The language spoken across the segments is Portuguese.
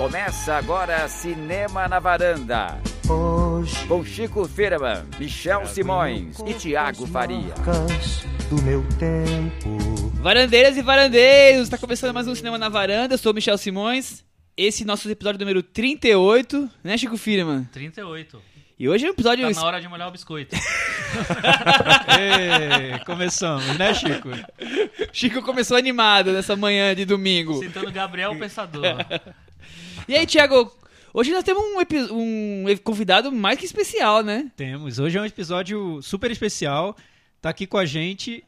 Começa agora Cinema na Varanda. Hoje Com Chico Firman, Michel Simões e Tiago Faria. do meu tempo. Varandeiras e varandeiros, está começando mais um Cinema na Varanda, eu sou o Michel Simões. Esse é nosso episódio número 38, né, Chico Firman? 38. E hoje é um episódio. Tá na hora de molhar o biscoito. Ê, começamos, né, Chico? Chico começou animado nessa manhã de domingo. Citando Gabriel Pensador. E aí, Thiago, hoje nós temos um, um convidado mais que especial, né? Temos. Hoje é um episódio super especial. Tá aqui com a gente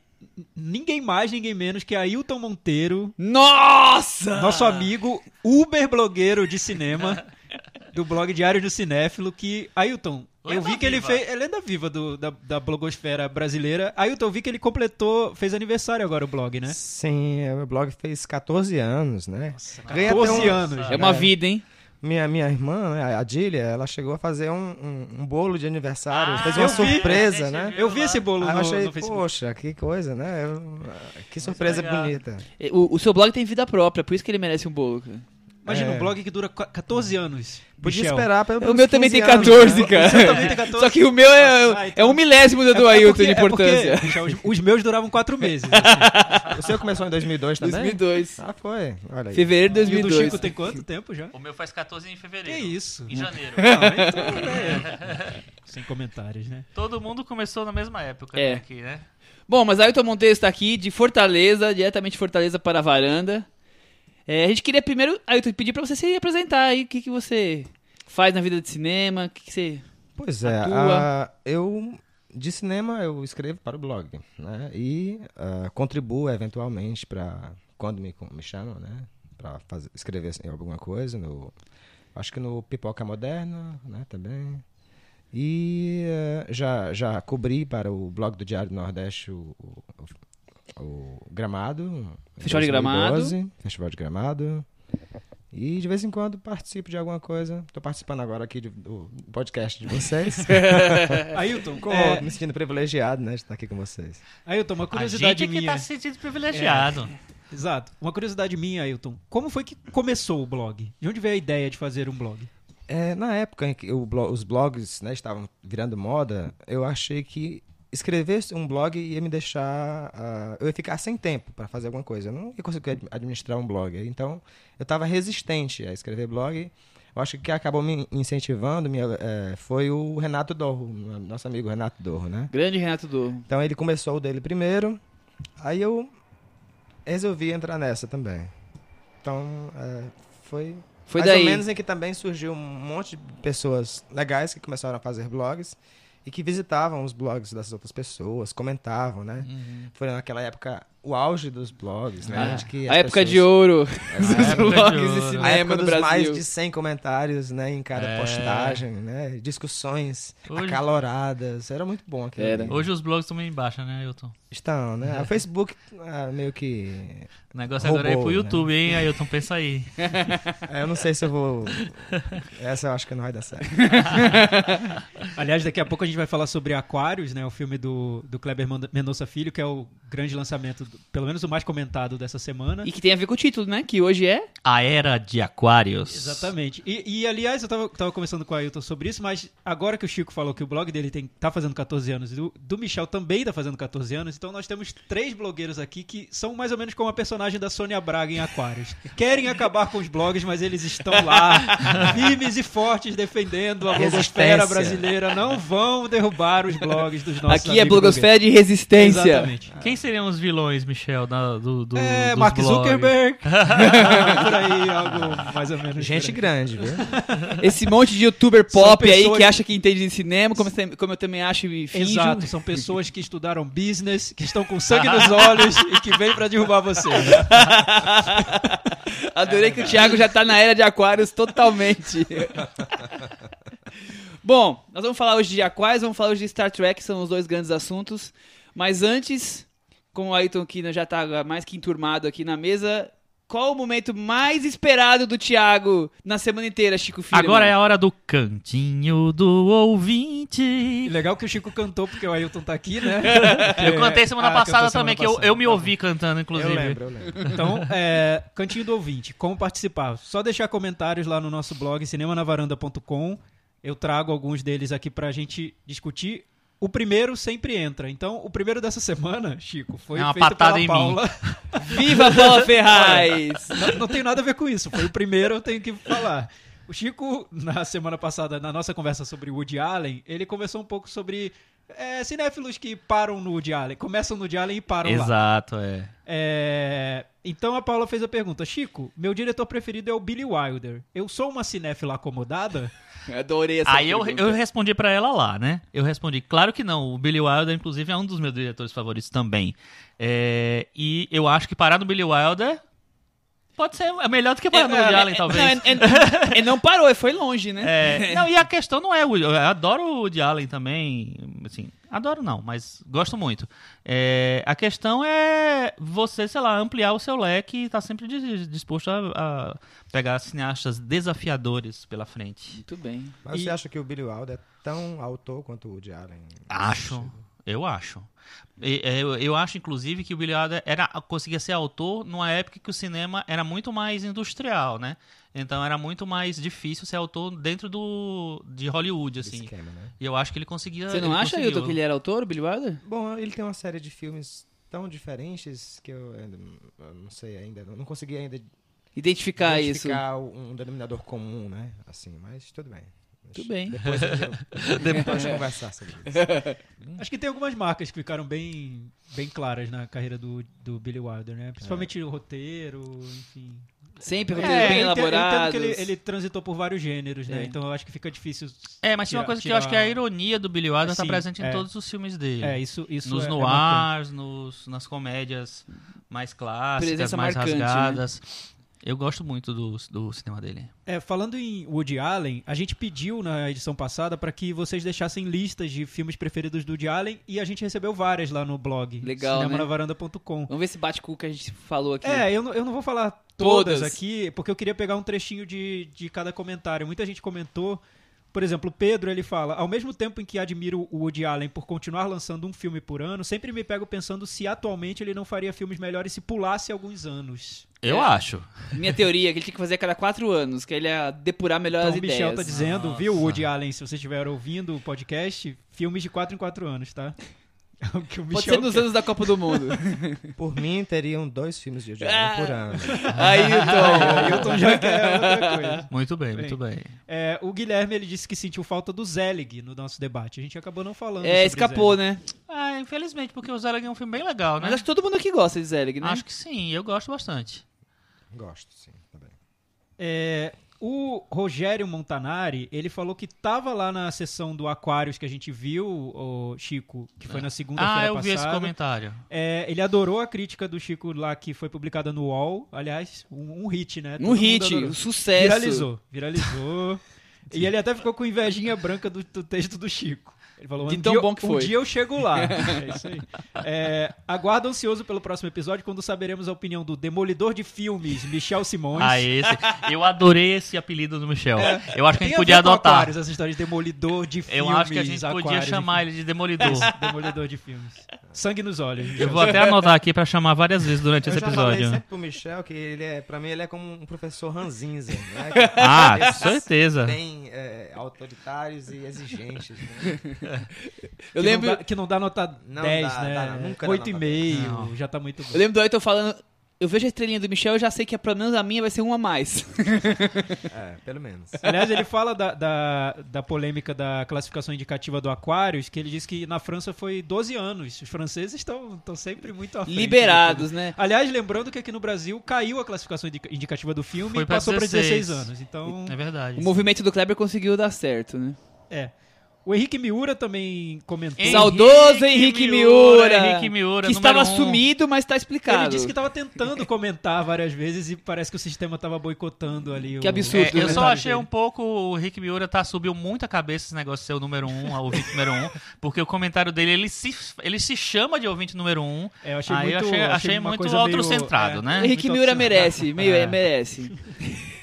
ninguém mais, ninguém menos que Ailton Monteiro, Nossa! nosso amigo Uber blogueiro de cinema do blog Diário do Cinéfilo, que Ailton, eu Lenda vi que ele viva. fez, é lenda viva do, da, da blogosfera brasileira. Ailton, eu vi que ele completou, fez aniversário agora o blog, né? Sim, é, o meu blog fez 14 anos, né? Até 14 um- anos. É uma vida, hein? Minha, minha irmã, né, a Adília, ela chegou a fazer um, um- um bolo de aniversário, Ah, fez uma eu vi. surpresa, É, né? Eu vi esse bolo Aí eu no, achei, no Facebook. poxa, que coisa, né? Eu- que surpresa bonita. O, o seu blog tem vida própria, por isso que ele merece um bolo, cara. Imagina É. um blog que dura qu- 14 anos. Podia Michel. esperar pelo O meu também tem 14, né? cara. Também tem 14? Só que o meu é, Ah, é então. um milésimo do É- é Ailton porque- de é porque, importância. Michel, os, os meus duravam 4 meses. assim. O seu começou em 2002 também? 2002. Ah, foi. Olha aí. Fevereiro de E o do 2002. Chico tem quanto tempo já? O meu faz 14 em Que fevereiro. isso? Em janeiro. Não, então, é. Sem comentários, né? Todo mundo começou na mesma época É. né, aqui, né? Bom, mas Ailton Monteiro está aqui de Fortaleza, diretamente de Fortaleza para a varanda. É, a gente queria primeiro, Ailton, pedir para você se apresentar aí, o que, que você faz na vida de cinema, o que, que você... Pois é, ah, eu de cinema eu escrevo para o blog, né? E ah, contribuo eventualmente para quando me, me chamam, né? Para escrever assim, alguma coisa no acho que no Pipoca Moderna, né? Também. E ah, já já cobri para o blog do Diário do Nordeste o, o, o Gramado, Festival de Gramado. 2012, Festival de Gramado. E de vez em quando participo de alguma coisa. Tô participando agora aqui de- do podcast de vocês. Ailton, Com- é, Me sentindo privilegiado, né, de estar aqui com vocês. Ailton, uma A curiosidade gente é que minha. tá se sentindo privilegiado. Exato. Uma curiosidade minha, Ailton. Como foi que começou o blog? De onde veio a ideia de fazer um blog? É, na época em que os blogs né, estavam virando moda, eu achei que escrever um blog ia me deixar. ah, eu ia ficar sem tempo para fazer alguma coisa. Eu não ia conseguir ad- administrar um blog. Então, eu estava resistente a escrever blog. Eu acho que acabou me incentivando me, eh, foi o Renato Dorro, nosso amigo Renato Dorro, né? Grande Renato do... Então ele começou o dele primeiro, aí eu resolvi entrar nessa também. Então é, foi, Foi mais daí. ou menos em que também surgiu um monte de pessoas legais que começaram a fazer blogs e que visitavam os blogs das outras pessoas, comentavam, né? Foi naquela época o auge dos blogs, né? Ah, de que a época de pessoas- ouro É, dos época de blogs de ouro. a época dos mais de 100 comentários, né, em cada É. postagem, né? Discussões Hoje- acaloradas. Era muito bom aquilo. Era. ali. Hoje os blogs estão meio em baixa, né, Ailton? Estão, né? O Facebook ah, meio que. O negócio agora é ir pro Roubou, né? YouTube, hein, Ailton? Pensa aí. É, eu não sei se eu vou. Essa eu acho que não vai dar certo. Aliás, daqui a pouco a gente vai falar sobre Aquários, né? O filme do, do Kleber Mendonça Filho, que é o grande lançamento, do- pelo menos o mais comentado dessa semana. E que tem a ver com o título, né? Que hoje é... A Era de Aquários. Exatamente. E, e, aliás, eu tava, tava conversando com o Ailton sobre isso, mas agora que o Chico falou que o blog dele tem, tá fazendo 14 anos e do, do Michel também tá fazendo 14 anos, então nós temos três blogueiros aqui que são mais ou menos como a personagem da Sônia Braga em Aquários. Querem acabar com os blogs, mas eles estão lá, firmes e fortes, defendendo a blogosfera brasileira. Não vão derrubar os blogs dos nossos Aqui é blogosfera de blogueiros. resistência. Exatamente. Quem seriam os vilões, Michel, da- do, do, É, dos Mark blogs? Zuckerberg. por aí, algo mais ou menos. Gente grande, viu? Esse monte de youtuber pop aí que acha que entende de cinema, como, eu- como eu também acho e finjo. Exato, são pessoas que estudaram business, que estão com sangue nos olhos e que vêm pra derrubar você. Adorei que o Thiago já tá na era de aquários totalmente. Bom, nós vamos falar hoje de aquários, vamos falar hoje de Star Trek, são os dois grandes assuntos. Mas antes, como o Ayrton né, já tá mais que enturmado aqui na mesa, Qual o momento mais esperado do Thiago na semana inteira, Chico Filho? Agora é a hora do cantinho do ouvinte. Legal que o Chico cantou porque o Ailton tá aqui, né? Eu cantei semana Ah, passada semana também, que eu, eu me ouvi cantando, inclusive. Eu lembro, eu lembro. Então, é, cantinho do ouvinte, como participar? Só deixar comentários lá no nosso blog cinemanavaranda.com. Eu trago alguns deles aqui pra gente discutir. O primeiro sempre entra. Então, o primeiro dessa semana, Chico, foi É uma feito patada pela em mim. Paula. Viva Paula Ferraz! Não, não tem nada a ver com isso. Foi o primeiro, eu tenho que falar. O Chico, na semana passada, na nossa conversa sobre Woody Allen, ele conversou um pouco sobre é, cinéfilos que param no Woody Allen, começam no Woody Allen e param lá. Exato, é. É, Então a Paula fez a pergunta: Chico, meu diretor preferido é o Billy Wilder. Eu sou uma cinéfila acomodada? Adorei essa Aí eu, pergunta. eu respondi pra ela lá, né? Eu respondi, claro que não. O Billy Wilder, inclusive, é um dos meus diretores favoritos também. É, e eu acho que parar no Billy Wilder pode ser é melhor do que parar no Woody Allen, talvez. Não, é- é- é- não parou, ele foi longe, né? É, não, e a questão não é o eu adoro o Woody Allen também, assim, adoro não, mas gosto muito. É, a questão é você, sei lá, ampliar o seu leque e estar sempre dis- disposto a, a pegar cineastas desafiadores pela frente. Muito bem. Mas E- você acha que o Billy Wilder é tão autor quanto o Woody Allen? Acho, eu acho. É, Eu, eu acho, inclusive, que o Billy Wilder era, conseguia ser autor numa época que o cinema era muito mais industrial, né? Então era muito mais difícil ser autor dentro do de Hollywood, assim. esquema, né? E eu acho que ele conseguia. Você não acha. Hilton, que ele era autor, o Billy Wilder? Bom, ele tem uma série de filmes tão diferentes que eu, eu não sei ainda, não consegui ainda Identificar, isso. identificar um denominador comum, né? Assim, mas tudo bem. Tudo bem. Depois, eu- depois de conversar sobre isso. Acho que tem algumas marcas que ficaram bem, bem claras na carreira do, do Billy Wilder, né? Principalmente o roteiro, enfim. Sempre É, roteiros bem eu entendo- eu entendo elaborados. que ele, ele transitou por vários gêneros, né? É. Então eu acho que fica difícil. É, mas tem uma tirar- coisa que eu acho que é a tirar- ironia do Billy Wilder está presente em é. todos os filmes dele. É, isso, isso nos é, é noirs, nos, nas comédias mais clássicas, Presença mais marcante, né? Eu gosto muito do, do cinema dele. É, falando em Woody Allen, a gente pediu na edição passada para que vocês deixassem listas de filmes preferidos do Woody Allen e a gente recebeu várias lá no blog. Legal, né? cinemanavaranda.com. Vamos ver se bate com o que a gente falou aqui. É, eu não, eu não vou falar todas, Todas. aqui, porque eu queria pegar um trechinho de, de cada comentário. Muita gente comentou. Por exemplo, o Pedro ele fala: ao mesmo tempo em que admiro o Woody Allen por continuar lançando um filme por ano, sempre me pego pensando se atualmente ele não faria filmes melhores se pulasse alguns anos. Eu É. acho. Minha teoria é que ele tinha que fazer a cada quatro anos, que ele ia depurar melhor Então as o Michel ideias. tá dizendo, Nossa. viu, Woody Allen, se vocês estiver ouvindo o podcast, filmes de 4 em 4 anos, tá? É o que o Pode Michel ser nos quer. anos da Copa do Mundo. Por mim, teriam dois filmes de Woody Ah. Allen por ano. Aí, Tom. Ailton já quer outra coisa. Muito bem, Bem. muito bem. É, o Guilherme ele disse que sentiu falta do Zelig no nosso debate. A gente acabou não falando. É, sobre escapou, Zelig. né? Ah, infelizmente, porque o Zelig é um filme bem legal, né? Mas acho que todo mundo aqui gosta de Zelig, né? Acho que sim, eu gosto bastante. Gosto, sim, também. É, o Rogério Montanari, ele falou que tava lá na sessão do Aquários que a gente viu, o Chico, que foi na segunda-feira Ah, eu passada. vi esse comentário. É, ele adorou a crítica do Chico lá que foi publicada no UOL. Aliás, um, um hit, né? Todo Um hit, adorou. um sucesso. Viralizou, viralizou. e ele até ficou com invejinha branca do, do texto do Chico. Ele falou, De um, tão dia, bom que um foi." dia eu chego lá. é isso aí. É, aguardo ansioso pelo próximo episódio, quando saberemos a opinião do demolidor de filmes, Michel Simões. Ah, esse. Eu adorei esse apelido do Michel. Eu acho que a gente podia adotar. Aquários, essa história de demolidor de filmes. Eu acho que a gente podia chamar ele de Demolidor. enfim. Demolidor de filmes. Sangue nos olhos. Eu vou até anotar aqui pra chamar várias vezes durante Eu esse já falei episódio. sempre pro Michel que ele é, pra mim ele é como um professor ranzinza, né? Ah, com certeza. Bem é, autoritários e exigentes. Né? Eu que lembro, Não dá, que não dá nota Não 10, dá, né? dá, nunca dá 8,5, Não. já tá muito bom. eu lembro do Ayrton falando. Eu vejo a estrelinha do Michel, eu já sei que pelo menos a minha vai ser uma a mais. É, pelo menos. Aliás, ele fala da, da, da polêmica da classificação indicativa do Aquarius, que ele diz que na França foi 12 anos. Os franceses estão estão sempre muito à frente. Liberados, né? Aliás, lembrando que aqui no Brasil caiu a classificação indica- indicativa do filme Foi e passou para 16. 16 anos. Então, É verdade. O movimento do Kleber conseguiu dar certo, né? é. O Henrique Miura também comentou. Henrique Saudoso Henrique Miura, Miura. Henrique Miura, que estava um. sumido, mas tá explicado. Ele disse que estava tentando comentar várias vezes e parece que o sistema estava boicotando ali. Que o- absurdo, É, eu né? só achei dele. um pouco. O Rick Miura tá, subiu muito a cabeça esse negócio de ser o número um, o ouvinte número um, porque o comentário dele, ele se, ele se chama de ouvinte número um. É, eu achei aí muito, eu achei, achei uma muito autocentrado, meio- né? O Henrique Muito Miura merece, meio É. merece.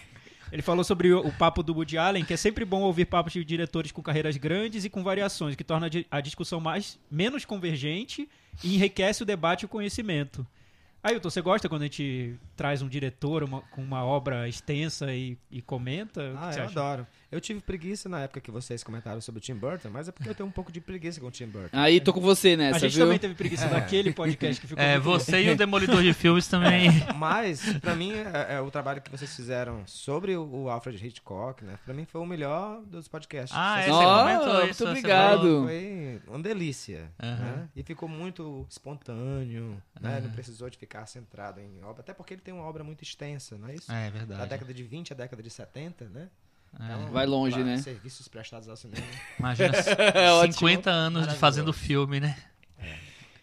Ele falou sobre o, o papo do Woody Allen, que é sempre bom ouvir papos de diretores com carreiras grandes e com variações, que torna a di- a discussão mais menos convergente e enriquece o debate e o conhecimento. Ailton, você gosta quando a gente traz um diretor uma- com uma obra extensa e, e comenta? Ah, você eu acha? adoro. Eu tive preguiça na época que vocês comentaram sobre o Tim Burton, mas é porque eu tenho um pouco de preguiça com o Tim Burton. Aí tô com você A nessa, gente viu? também teve preguiça daquele podcast que ficou É, muito bom. você e o Demolidor de Filmes também. Mas, pra mim, é, é o trabalho que vocês fizeram sobre o, o Alfred Hitchcock, né? Pra mim foi o melhor dos podcasts. Ah, é, você comentou muito isso. você obrigado. Foi uma delícia. Né? E ficou muito espontâneo, né? Não precisou de ficar centrado em obra, até porque ele tem uma obra muito extensa, não é isso? É Da verdade. década de 20 à década de 70, né? É. Então, Vai longe, lá, né? Serviços prestados ao cinema. Imagina, É ótimo. 50 anos de fazendo filme, né?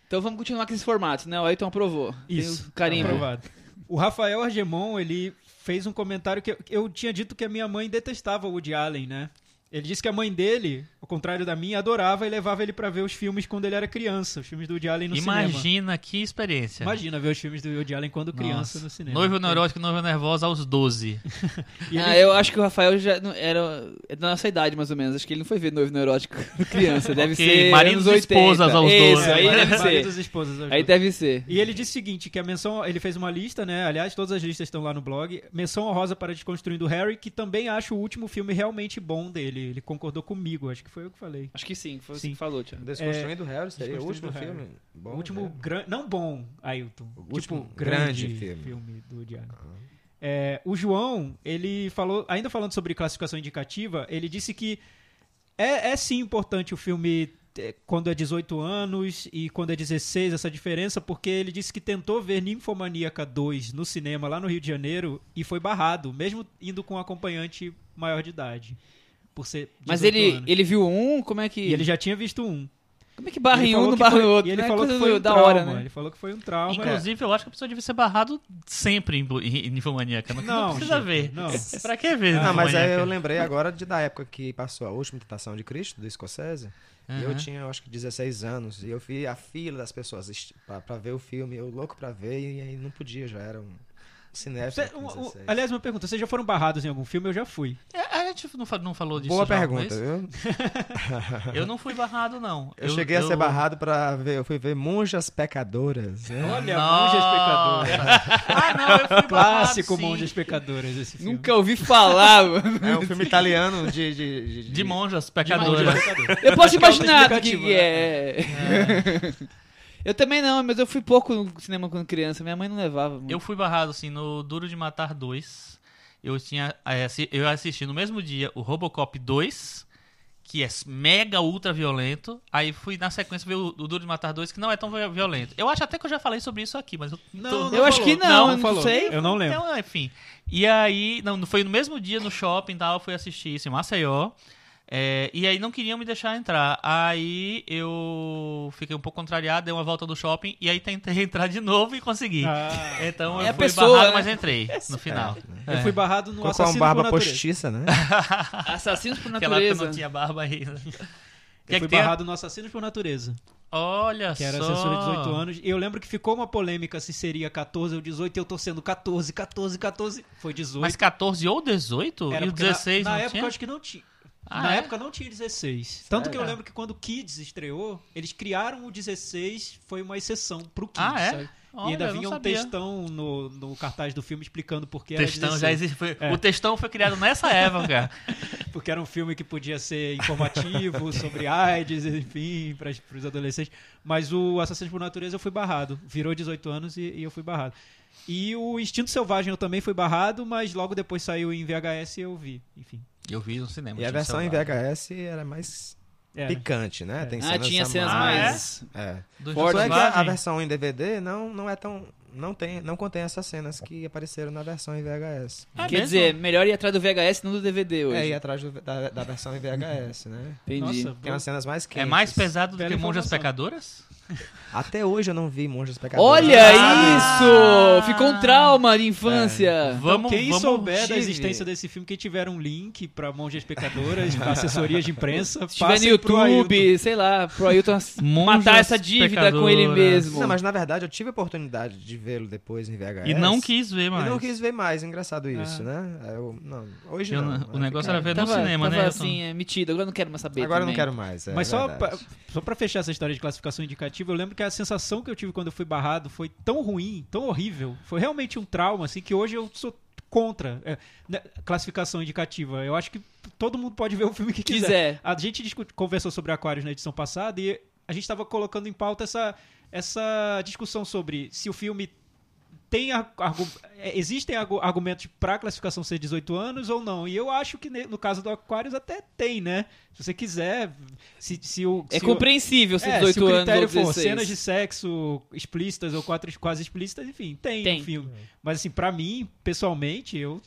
Então vamos continuar com esses formatos, né? O Ayrton aprovou. Isso, o carimbo. aprovado. O Rafael Argemon, ele fez um comentário que eu, eu tinha dito que a minha mãe detestava o Woody Allen, né? Ele disse que a mãe dele, ao contrário da minha, adorava e levava ele pra ver os filmes quando ele era criança, os filmes do Woody Allen no cinema. Imagina que experiência. Imagina ver os filmes do Woody Allen quando criança Nossa. no cinema. Noivo neurótico, noivo nervosa aos 12. E ele- Ah, eu acho que o Rafael já não- era é da nossa idade, mais ou menos. Acho que ele não foi ver noivo neurótico criança. Deve Ok, ser. maridos anos e esposas 80. aos Isso, 12. aí Marido- deve maridos ser. e esposas aos Aí deve ser. E ele disse o seguinte, que a menção, ele fez uma lista, né? Aliás, todas as listas estão lá no blog. Menção honrosa para Desconstruindo Harry, que também acho o último filme realmente bom dele. Ele concordou comigo, acho que foi eu que falei. Acho que sim, foi Sim. você que falou, Tiago. Desconstruindo o Harry seria o último filme. Bom, o último né? grande, não bom, Ailton. O tipo, último grande, grande filme. do Diário. É, o João, ele falou, ainda falando sobre classificação indicativa, ele disse que é, é sim importante o filme é, quando é 18 anos e quando é 16, essa diferença, porque ele disse que tentou ver Ninfomaníaca 2 no cinema lá no Rio de Janeiro e foi barrado, mesmo indo com um acompanhante maior de idade. Por ser 18 Mas ele, anos. ele viu um, como é que. E ele já tinha visto um. Como é que barra Ele em um, não barra no outro? E ele né? falou que foi um da trauma. hora, né? Ele falou que foi um trauma. Inclusive, eu acho que a pessoa devia ser barrado sempre em, em Ninfomaníaca. Não, não Não, precisa Chico, ver. não. Pra que ver? Não, mas aí eu lembrei agora de, da época que passou a última tentação de Cristo, do Escocese. E eu tinha, eu acho que 16 anos. E eu vi a fila das pessoas pra, pra ver o filme. Eu louco pra ver e aí não podia, já era um cinéfilo. Cê- com 16. aliás, uma pergunta: vocês já foram barrados em algum filme? Eu já fui. É, A gente não não falou disso Boa pergunta, viu? Eu não fui barrado, não. Eu, cheguei a ser barrado pra ver, eu fui ver Monjas Pecadoras. Né? Olha. Monjas Pecadoras. Ah, não, eu fui barrado, Clássico sim. Monjas Pecadoras, esse filme. Nunca ouvi falar. É um filme italiano de. de, de, De monjas Monjas pecadoras. Pecadoras. Eu posso é imaginar o que, que é. Eu também não, mas eu fui pouco no cinema quando criança. Minha mãe não levava. Muito. Eu fui barrado, assim, no Duro de Matar 2. Eu tinha. eh, Eu assisti no mesmo dia o Robocop 2, que é mega ultra violento. Aí fui na sequência ver o, o Duro de Matar 2, que não é tão vi- violento. Eu acho até que eu já falei sobre isso aqui, mas eu Não, tô- não Eu acho falou. que não, eu não falou. sei. Eu não lembro. Então, enfim. E aí, não, foi no mesmo dia no shopping e tal, eu fui assistir isso em Maceió. É, e aí não queriam me deixar entrar. Aí eu fiquei um pouco contrariado, dei uma volta do shopping e aí tentei entrar de novo e consegui. Ah, Então É eu a fui pessoa, barrado, né? mas entrei no final. eu fui barrado no Ficou com Assassino uma barba por Natureza. postiça, né? Assassinos por Naquela época eu natureza. não tinha barba ainda. Eu Quer fui barrado no Assassinos por Natureza, Olha que era só. censura de 18 anos. E eu lembro que ficou uma polêmica se seria 14 ou 18 e eu tô sendo 14, 14, 14. Foi 18. Mas 14 ou 18? Era e o porque na- 16 na, não época tinha? eu acho que não tinha. Ah, na é? época não tinha 16. Tanto que eu Sério? lembro que quando o Kids estreou, eles criaram o 16, foi uma exceção pro Kids, Ah, é? sabe? Olha, e ainda vinha um sabia. textão no, no cartaz do filme explicando por que O era textão 16. já existe. foi- É. O textão foi criado nessa época. Porque era um filme que podia ser informativo sobre AIDS, enfim, para os adolescentes. Mas o Assassino por Natureza eu fui barrado. Virou 18 anos e, e eu fui barrado. E o Instinto Selvagem eu também fui barrado, mas logo depois saiu em VHS e eu vi. Enfim. Eu vi no cinema. E a tinha versão em. VHS era mais Era. picante, né? Tem Ah, cenas tinha a cenas mais. mais. É. Do Forte, é que a, versão em DVD não, não é tão. Não, tem, não contém essas cenas que apareceram na versão em VHS. É Quer mesmo? dizer, melhor ir atrás do VHS não do DVD hoje. É, ir atrás do- da, da versão em VHS, né? Entendi. Nossa, Tem umas cenas mais quentes. É mais pesado do que Monjas. Pecadoras? Até hoje eu não vi Monjas Pecadoras. Olha Ah! isso! Ficou um trauma de infância. Então, Vamos, quem vamos... souber da existência desse filme, quem tiver um link pra monjas pecadoras, pra assessorias de imprensa, Se tiver no. YouTube, sei lá, pro Ailton matar essa dívida com ele pecadoras. mesmo. Não, mas na verdade eu tive a oportunidade de vê-lo depois em VHS. E não quis ver E mais. não quis ver mais, engraçado isso, Ah. né? Eu, não, hoje Eu não. o É, negócio era ver no tava, cinema, tava né? assim, é, metido. Agora eu não quero mais saber Agora eu não também. quero mais. é Mas só pra, só pra fechar essa história de classificação indicativa, eu lembro que a sensação que eu tive quando eu fui barrado foi tão ruim, tão horrível. Foi realmente um trauma, assim, que hoje eu sou contra é, né, classificação indicativa. Eu acho que todo mundo pode ver o filme que quiser. Quiser. A gente conversou sobre Aquários na edição passada e a gente estava colocando em pauta essa, essa discussão sobre se o filme tem ar- argu- é, existem argu- argumentos para a classificação ser 18 anos ou não. E eu acho que no caso do Aquários até tem, né? Se você quiser, se, se o É se o- compreensível ser é, 18 se o anos critério for 16. cenas de sexo explícitas ou quatro, quase explícitas, enfim, tem, Tem. no filme. Mas assim, pra mim, pessoalmente, eu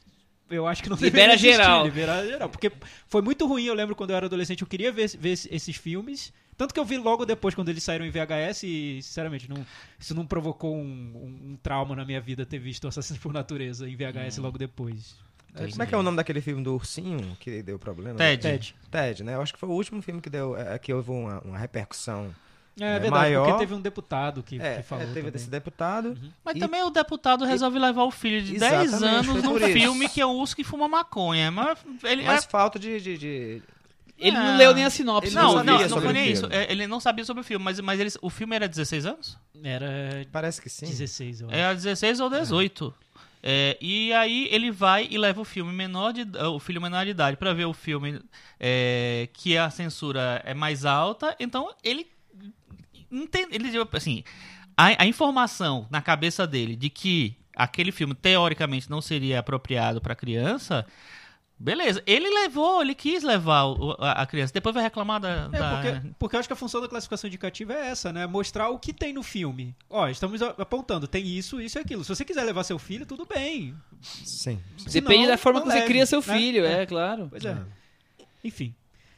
eu acho que não Libera existir, geral. Libera geral. Porque foi muito ruim, eu lembro quando eu era adolescente, eu queria ver, ver esses filmes. Tanto que eu vi logo depois, quando eles saíram em VHS, e, sinceramente, não, isso não provocou um, um- um trauma na minha vida ter visto Assassinos por Natureza em VHS logo depois. É, Como é que é o nome daquele filme do ursinho que deu problema? Ted. Ted. Ted, né? Eu acho que foi o último filme que deu, é, que houve uma, uma repercussão. É, É, verdade, maior. porque teve um deputado que, É, que falou. é, teve também. desse deputado. Mas E- também o deputado resolve levar o filho de 10 Exatamente, anos num filme que é o urso que fuma maconha. Mas ele Mas é- falta de. de, de- Ele não Ah. leu nem a sinopse. Ele Não, não, não sobre foi nem isso. É, Ele não sabia sobre o filme, mas, mas eles, o filme era 16 anos? Era Parece que sim. 16, eu acho. É 16 ou 18. É, e aí ele vai e leva o filme menor de, o filho menor de idade pra ver o filme é, que a censura é mais alta. Então ele entende, ele assim, a, a informação na cabeça dele de que aquele filme teoricamente não seria apropriado pra criança, beleza. Ele levou, ele quis levar o- a, a criança. Depois vai reclamar da, É, da- porque, porque eu acho que a função da classificação indicativa é essa, né? Mostrar o que tem no filme. Ó, estamos apontando, tem isso, isso e aquilo. Se você quiser levar seu filho, tudo bem. Sim. Depende Senão, da forma não que você leve, cria seu né? filho, é, É. claro. Pois é. Enfim.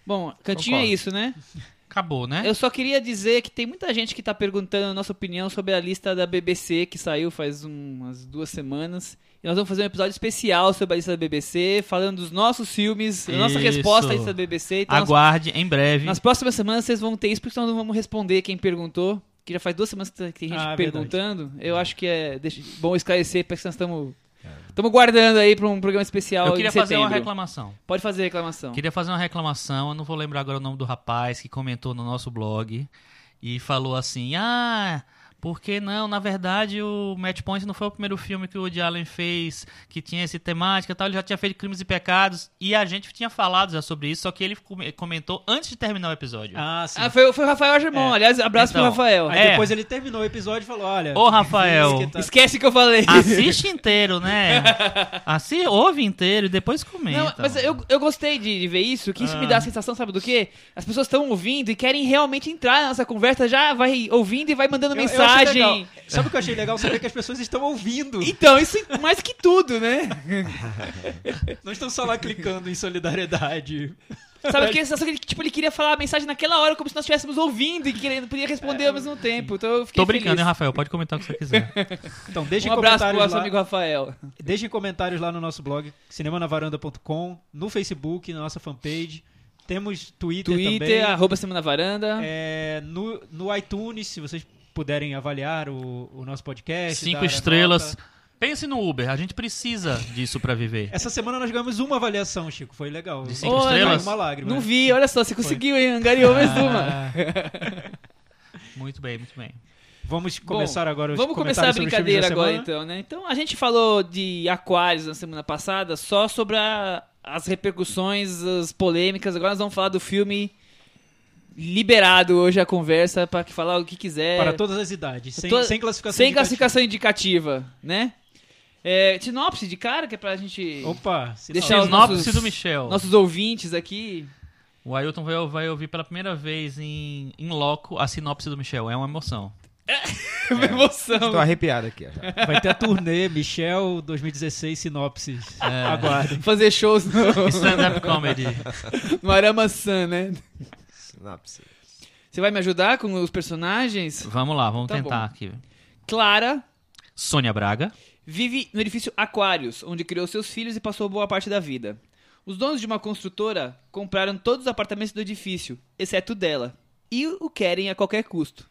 Bom, cantinho é Concordo. isso, né? acabou, né? Eu só queria dizer que tem muita gente que tá perguntando a nossa opinião sobre a lista da BBC que saiu faz um- umas duas semanas. E nós vamos fazer um episódio especial sobre a lista da BBC, falando dos nossos filmes, a nossa resposta à lista da BBC. Então, Aguarde em breve. nas próximas semanas vocês vão ter isso, porque nós não vamos responder quem perguntou. Que já faz duas semanas que tem gente Ah, perguntando. Eu acho que é bom esclarecer, porque nós estamos. Estamos guardando aí para um programa especial Eu queria fazer uma reclamação. Pode fazer reclamação. Queria fazer uma reclamação, eu não vou lembrar agora o nome do rapaz que comentou no nosso blog e falou assim: "Ah, porque não, na verdade o Match Point não foi o primeiro filme que o Woody Allen fez que tinha essa temática, e tal, ele já tinha feito Crimes e Pecados e a gente tinha falado já sobre isso, só que ele come- comentou antes de terminar o episódio. Ah, sim. Ah, foi, foi o Rafael Germão. É. Aliás, abraço Então, pro Rafael. Aí É. depois ele terminou o episódio e falou: olha. Ô, Rafael. que tá- Esquece que eu falei. Assiste inteiro, né? Assi, ouve inteiro e depois comenta. Não, mas eu, eu gostei de, de ver isso, que isso me Ah. dá a sensação, sabe do quê? As pessoas estão ouvindo e querem realmente entrar na nossa conversa, já vai ouvindo e vai mandando Eu- eu Sabe o que eu achei legal? Saber que as pessoas estão ouvindo. Então, isso é mais que tudo, né? Não estão só lá clicando em solidariedade. Sabe que sensação que ele, tipo, ele queria falar a mensagem naquela hora, como se nós estivéssemos ouvindo e querendo, podia responder ao mesmo tempo. Então eu fiquei Tô brincando, hein, feliz. Rafael? Pode comentar o que você quiser. Então, deixe Um abraço pro nosso lá. amigo Rafael. Deixem comentários lá no nosso blog, cinemanavaranda.com, no Facebook, na nossa fanpage. Temos Twitter, Twitter, também. arroba Semana Varanda. É, no, no iTunes, se vocês puderem avaliar o, o nosso podcast. Cinco estrelas. nota. Pense no Uber, a gente precisa disso pra viver. Essa semana nós ganhamos uma avaliação, Chico. Foi legal. De cinco Ô, estrelas? Uma lágrima. Não vi, olha só, você conseguiu, hein? Angariou mais uma. Ah, Muito bem, muito bem. vamos começar agora os Vamos começar a brincadeira agora, então, né? Então, a gente falou de Aquários na semana passada, só sobre a- as repercussões, as polêmicas. Agora nós vamos falar do filme liberado hoje a conversa para que falar o que quiser. Para todas as idades, sem, To- sem classificação Sem indicativa. classificação indicativa, né? É, sinopse de cara, que é pra gente Opa. Deixar os Sinopse nossos- do Michel. nossos ouvintes aqui O Ailton vai, vai ouvir pela primeira vez em, em loco a sinopse do Michel. É uma emoção. Uma emoção. Estou arrepiado aqui. já. Vai ter a turnê Michel 2016 Sinopses. Aguardem. Fazer shows no, Stand-up comedy. no Arama Sun, né? Sinopse. Você vai me ajudar com os personagens? Vamos lá, vamos Tá tentar bom. aqui. Clara Sônia Braga. vive no edifício Aquários, onde criou seus filhos e passou boa parte da vida. Os donos de uma construtora compraram todos os apartamentos do edifício, exceto o dela, e o querem a qualquer custo.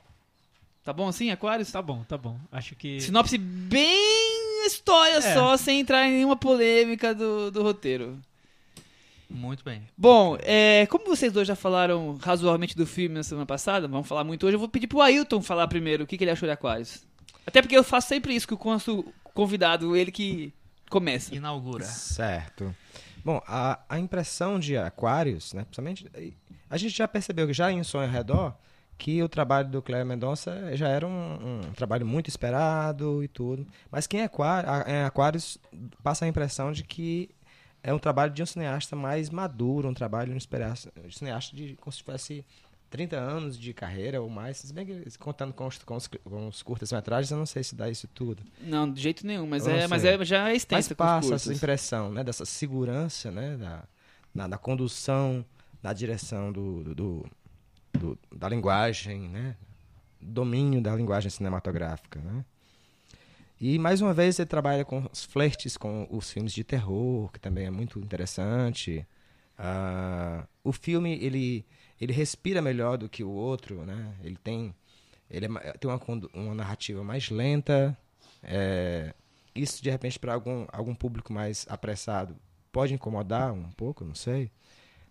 Tá bom assim, Aquários? Tá bom, tá bom. Acho que. Sinopse bem história É. só, sem entrar em nenhuma polêmica do, do roteiro. Muito bem. Bom, é, como vocês dois já falaram razoavelmente do filme na semana passada, vamos falar muito hoje, eu vou pedir pro Ailton falar primeiro o que, que ele achou de Aquários. Até porque eu faço sempre isso, que o nosso convidado, ele que começa. Inaugura. Certo. Bom, a, a impressão de Aquários, né, principalmente, a gente já percebeu que já em Sonho ao Redor, que o trabalho do Cléber Mendonça já era um, um trabalho muito esperado e tudo. Mas quem é Aquários, passa a impressão de que é um trabalho de um cineasta mais maduro, um trabalho de um cineasta, de como se tivesse 30 anos de carreira ou mais. Se bem que contando com os, com os, com os curtas-metragens, eu não sei se dá isso tudo. Não, de jeito nenhum, mas, é, mas é, já é Mas extensa os passa essa impressão, né, dessa segurança, né, da, na, na condução, na direção do, do, do- do- da linguagem, né, domínio da linguagem cinematográfica, né. E mais uma vez ele trabalha com os flertes com os filmes de terror, que também é muito interessante. Ah, o filme ele ele respira melhor do que o outro, né? Ele tem ele é tem uma, uma narrativa mais lenta. é, isso de repente para algum algum público mais apressado pode incomodar um pouco, não sei.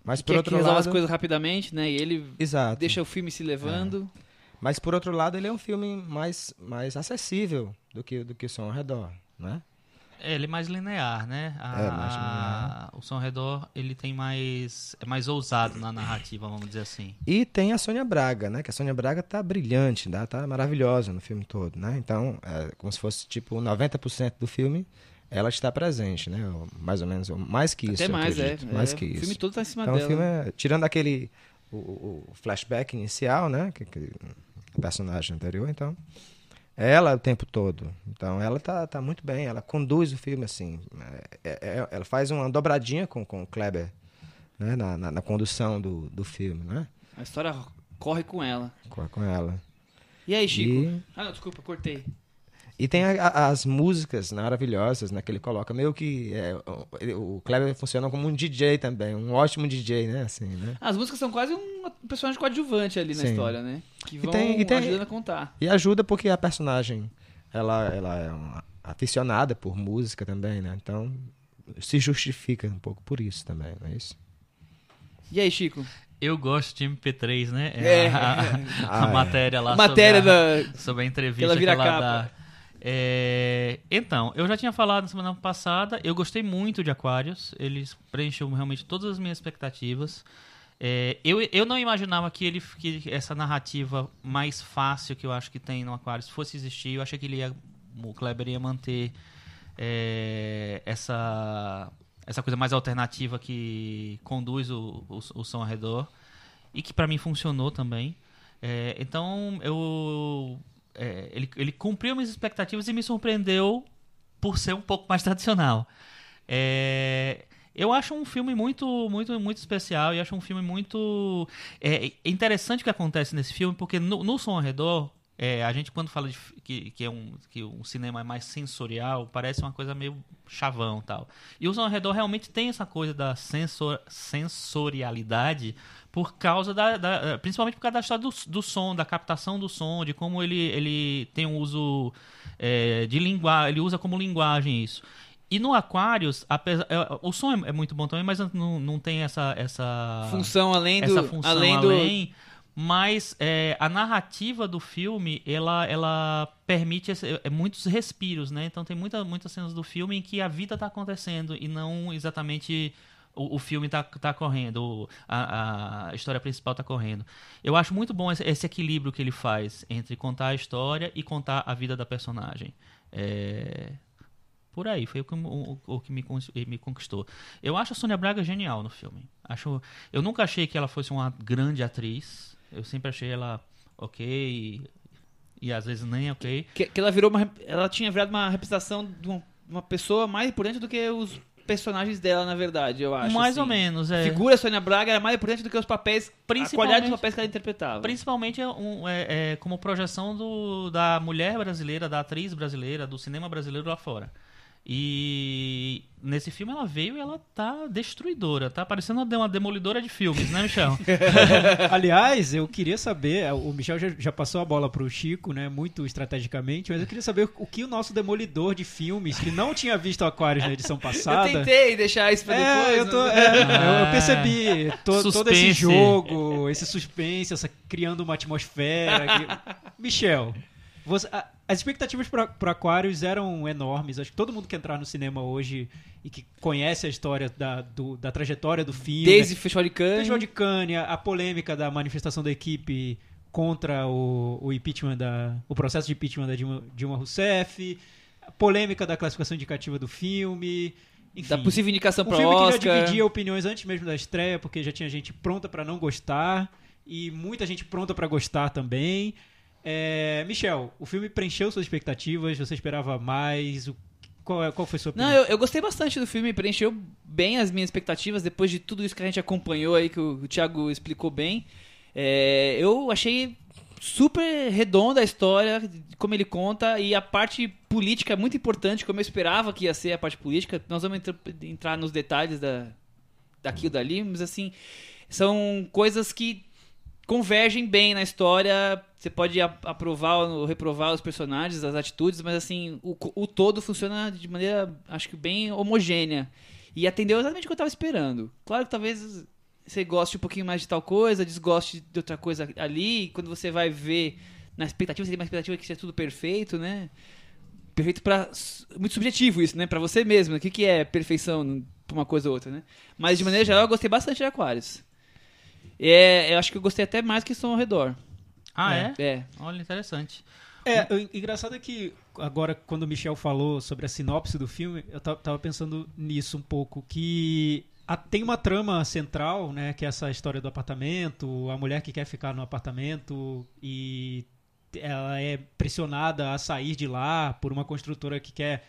Mas por que, outro que lado, as coisas rapidamente, né? E ele exato. deixa o filme se levando. Mas por outro lado, ele é um filme mais mais acessível do que do que o som ao redor, né? É, ele é mais linear, né? A- É, mais a- O Som ao Redor, ele tem mais... É mais ousado na narrativa, vamos dizer assim. E tem a Sônia Braga, né? Que a Sônia Braga tá brilhante, tá, tá maravilhosa no filme todo, né? Então, é como se fosse tipo 90% do filme, ela está presente, né? Mais ou menos, mais que isso, Até eu mais, é. acredito, Mais é, que O isso. filme todo tá em cima Então, dela. o filme é, tirando aquele o, o- o flashback inicial, né? Que, que o personagem anterior, então ela o tempo todo. Então ela tá, tá muito bem, ela conduz o filme assim. É- é- ela faz uma dobradinha com, com o Kleber, né? Na, na, na condução do, do filme, né? A história corre com ela. Com, com ela. E aí, Chico? E- Ah, não, desculpa, cortei. E tem a- a- as músicas maravilhosas, né? Que ele coloca meio que é, o, o Kleber funciona como um DJ também, um ótimo DJ, né? Assim, né? As músicas são quase um personagem coadjuvante ali na Sim. história, né? Que vão tem- e tem- ajudando a contar. E ajuda porque a personagem, ela, ela é uma aficionada por música também, né? Então se justifica um pouco por isso também, não é isso? E aí, Chico? Eu gosto de MP3, né? É. a, a Ah, é. matéria lá A matéria sobre a, da. sobre a entrevista Ela vira que ela capa. dá. É, então, eu já tinha falado na semana passada, eu gostei muito de Aquários, eles preencheu realmente todas as minhas expectativas. É, eu, eu não imaginava que ele que essa narrativa mais fácil que eu acho que tem no Aquários fosse existir. Eu achei que ele ia, o Kleber ia manter é, essa essa coisa mais alternativa que conduz o, o, o som ao redor e que pra mim funcionou também. É, então eu é, ele, ele cumpriu minhas expectativas e me surpreendeu por ser um pouco mais tradicional. É, eu acho um filme muito, muito, muito especial e acho um filme muito é, interessante o que acontece nesse filme porque no, no som ao redor é, a gente quando fala de, que, que é um que um cinema é mais sensorial parece uma coisa meio chavão tal e o som ao redor realmente tem essa coisa da sensor, sensorialidade por causa da, da- principalmente por causa da história do, do som da captação do som de como ele, ele tem um uso é, de linguagem ele usa como linguagem isso e no Aquarius, apesar, é, o som é, é muito bom também, mas não, não tem essa, essa Função além do. essa função além do. além, mas é, a narrativa do filme ela, ela permite esse- é, muitos respiros, né? Então tem muita, muitas cenas do filme em que a vida está acontecendo e não exatamente o, o filme está tá correndo, a, a história principal está correndo. Eu acho muito bom esse, esse equilíbrio que ele faz entre contar a história e contar a vida da personagem. É, por aí, foi o que, o, o que me, me conquistou. Eu acho a Sônia Braga genial no filme. Acho, eu nunca achei que ela fosse uma grande atriz. Eu sempre achei ela ok e, e às vezes nem ok. Que, que ela virou uma. Ela tinha virado uma representação de uma, uma pessoa mais importante do que os personagens dela, na verdade, eu acho. Mais assim. ou menos, é. A figura Sônia Braga era mais importante do que os papéis. A Principalmente- qualidade dos papéis que ela interpretava. Principalmente é um- é- é como projeção do, da mulher brasileira, da atriz brasileira, do cinema brasileiro lá fora. E nesse filme ela veio e ela tá destruidora, tá parecendo uma uma demolidora de filmes, né, Michel? Aliás, eu queria saber, o Michel já, já passou a bola pro Chico, né, muito estrategicamente, mas eu queria saber o que o nosso demolidor de filmes, que não tinha visto Aquários na edição Eu passada... tentei deixar isso pra depois. É, eu, tô, é, eu- eu Ah, percebi to- todo esse jogo, esse suspense, essa criando uma atmosfera. que- Michel, você- a- as expectativas para Aquarius eram enormes. Acho que todo mundo que entrar no cinema hoje e que conhece a história da, do- da trajetória do filme, Desde o Festival de Cannes. Festival de Cannes, a, a polêmica da manifestação da equipe contra o, o impeachment da, o processo de impeachment da Dilma, Dilma Rousseff, a polêmica da classificação indicativa do filme, enfim. Da possível indicação Um pra filme que Oscar. já dividia opiniões antes mesmo da estreia, porque já tinha gente pronta pra não gostar e muita gente pronta pra gostar também. É, Michel, o filme preencheu suas expectativas? Você esperava mais? O- qual, é- qual foi a sua opinião? Não, eu, eu gostei bastante do filme, preencheu bem as minhas expectativas depois de tudo isso que a gente acompanhou aí, que o, o Thiago explicou bem. É, eu achei super redonda a história, como ele conta, e a parte política é muito importante, como eu esperava que ia ser a parte política. Nós vamos entra- entrar nos detalhes da, daqui ou dali, mas assim, são coisas que convergem bem na história. Você pode aprovar ou reprovar os personagens, as atitudes, mas assim, o, o todo funciona de maneira, acho que bem homogênea. E atendeu exatamente o que eu estava esperando. Claro que talvez você goste um pouquinho mais de tal coisa, desgoste de outra coisa ali, quando você vai ver na expectativa, você tem uma expectativa que seja tudo perfeito, né? Perfeito para muito subjetivo isso, né? Pra você mesmo. né? O que, que é perfeição pra uma coisa ou outra, né? Mas de maneira geral, eu gostei bastante de Aquarius. É, eu acho que eu gostei até mais que Som ao Redor. Ah, é? É. Olha, interessante. É, o engraçado é que agora, quando o Michel falou sobre a sinopse do filme, eu ta- tava pensando nisso um pouco, que a- tem uma trama central, né, que é essa história do apartamento, a mulher que quer ficar no apartamento e ela é pressionada a sair de lá por uma construtora que quer,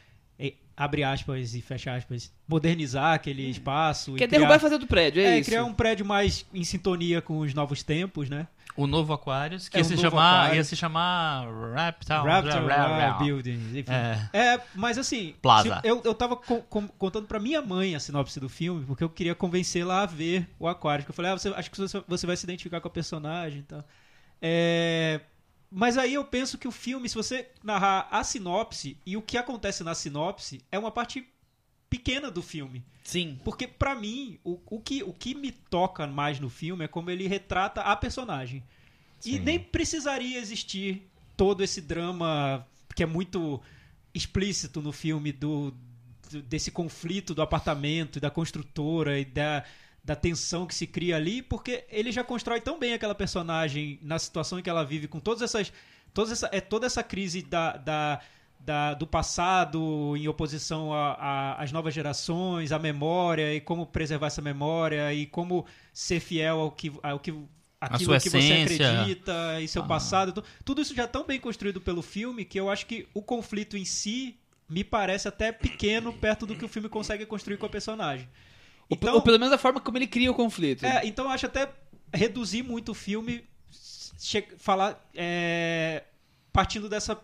abre aspas e fecha aspas, modernizar aquele espaço. Quer e derrubar criar, e fazer do prédio, é, é, isso. criar um prédio mais em sintonia com os novos tempos, né? O novo Aquarius, que É, ia, se novo chamar, Aquarius. ia se chamar Raptown. Raptor Ra- ra- ah, ra- Buildings, enfim. É. É, mas assim, Plaza. se- eu, eu tava co- com- contando pra minha mãe a sinopse do filme, porque eu queria convencê-la a ver o Aquário. que Eu falei, ah, você, acho que você, você vai se identificar com a personagem e tal. É, mas aí eu penso que o filme, se você narrar a sinopse e o que acontece na sinopse, é uma parte pequena do filme. Sim. Porque pra mim, o, o, que, o que me toca mais no filme é como ele retrata a personagem. E Sim. nem precisaria existir todo esse drama que é muito explícito no filme do, do- desse conflito do apartamento e da construtora e da, da tensão que se cria ali, porque ele já constrói tão bem aquela personagem na situação em que ela vive, com todas essas. Todas essa, é toda essa crise da, da, da- do passado em oposição às novas gerações, a memória e como preservar essa memória e como ser fiel ao que, ao que aquilo que você acredita e seu Ah. passado. Então, tudo isso já é tão bem construído pelo filme que eu acho que o conflito em si me parece até pequeno perto do que o filme consegue construir com a personagem. Ou, Então, ou pelo menos a forma como ele cria o conflito. é, então eu acho até reduzir muito o filme, falar é, partindo dessa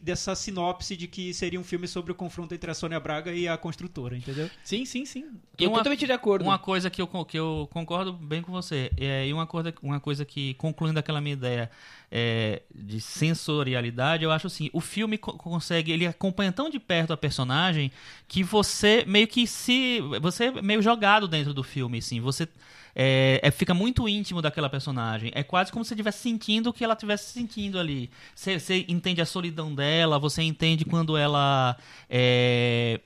dessa sinopse de que seria um filme sobre o confronto entre a Sônia Braga e a construtora, entendeu? Sim, sim, sim. E Tô uma- totalmente de acordo. Uma coisa que eu, que eu concordo bem com você, é, e uma coisa, uma coisa que, concluindo aquela minha ideia é, de sensorialidade, eu acho assim, o filme co- consegue, ele acompanha tão de perto a personagem que você meio que se, você é meio jogado dentro do filme, assim, você é, é- fica muito íntimo daquela personagem, é quase como se você estivesse sentindo o que ela estivesse sentindo ali, você, você entende a solidão dela, você entende quando ela... é,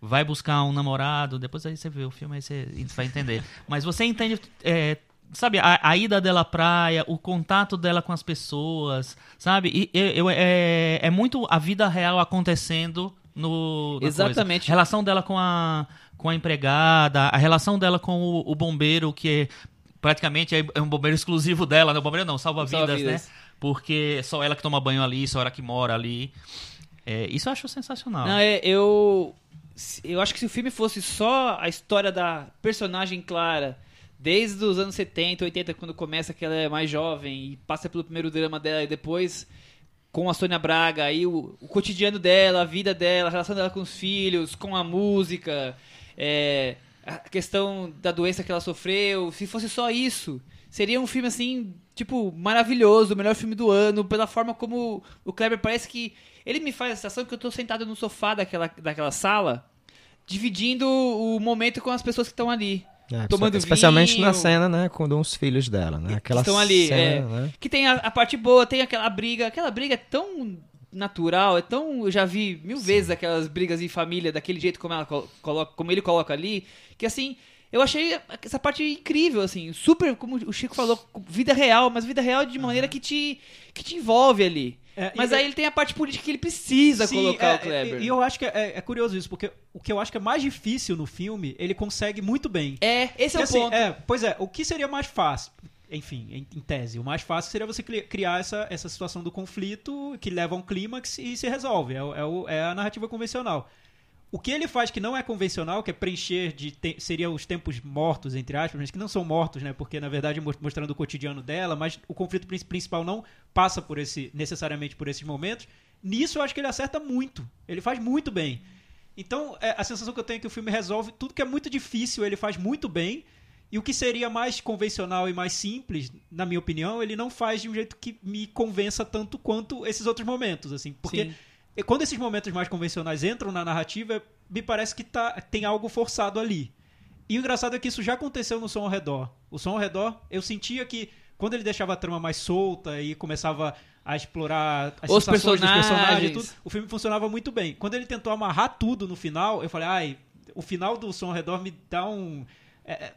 vai buscar um namorado, depois aí você vê o filme, aí você vai entender. Mas você entende, é, sabe, a, a ida dela à praia, o contato dela com as pessoas, sabe? E eu, é, é muito a vida real acontecendo no. Exatamente. coisa. Relação dela com a, com a empregada, a relação dela com o, o bombeiro, que é praticamente é é um bombeiro exclusivo dela, né? O bombeiro não, salva-vidas, Salva-vidas. né? Porque é só ela que toma banho ali, só ela que mora ali. É, isso eu acho sensacional. Não, é, eu. Eu acho que se o filme fosse só a história da personagem Clara, desde os anos 70, 80, quando começa que ela é mais jovem e passa pelo primeiro drama dela e depois com a Sônia Braga, aí o, o cotidiano dela, a vida dela, a relação dela com os filhos, com a música, é, a questão da doença que ela sofreu, se fosse só isso, seria um filme assim, tipo, maravilhoso, o melhor filme do ano, pela forma como o Kleber parece que. Ele me faz a sensação que eu tô sentado no sofá daquela, daquela sala, dividindo o momento com as pessoas que estão ali. É, tomando especialmente vinho. na cena, né, com os filhos dela, né? Aquela estão ali, cena, é. né? Que tem a, a parte boa, tem aquela briga. Aquela briga é tão natural, é tão. Eu já vi mil vezes aquelas brigas em família, daquele jeito como, ela colo- coloca, como ele coloca ali, que assim. Eu achei essa parte incrível, assim, super, como o Chico falou, vida real, mas vida real de maneira que te, que te envolve ali. É, mas e- aí ele tem a parte política que ele precisa Sim, colocar é, o Kleber. E, e eu acho que é, é curioso isso, porque o que eu acho que é mais difícil no filme, ele consegue muito bem. É, esse é o Porque, assim, ponto. é, pois é, o que seria mais fácil? Enfim, em, em tese, o mais fácil seria você cri- criar essa, essa situação do conflito que leva a um clímax e se resolve. É, é, o- é a narrativa convencional. O que ele faz que não é convencional, que é preencher de te- seria os tempos mortos, entre aspas, mas que não são mortos, né? Porque na verdade mos- mostrando o cotidiano dela, mas o conflito prin- principal não passa por esse necessariamente por esses momentos. Nisso eu acho que ele acerta muito. Ele faz muito bem. Então, é, a sensação que eu tenho é que o filme resolve tudo que é muito difícil, ele faz muito bem. E o que seria mais convencional e mais simples, na minha opinião, ele não faz de um jeito que me convença tanto quanto esses outros momentos, assim. Porque Sim. quando esses momentos mais convencionais entram na narrativa, me parece que tá, tem algo forçado ali. E o engraçado é que isso já aconteceu no Som ao Redor. O Som ao Redor, eu sentia que quando ele deixava a trama mais solta e começava a explorar as Os sensações dos personagens e personagens. tudo, o filme funcionava muito bem. Quando ele tentou amarrar tudo no final, eu falei, ai, o final do Som ao Redor me dá um... é, é,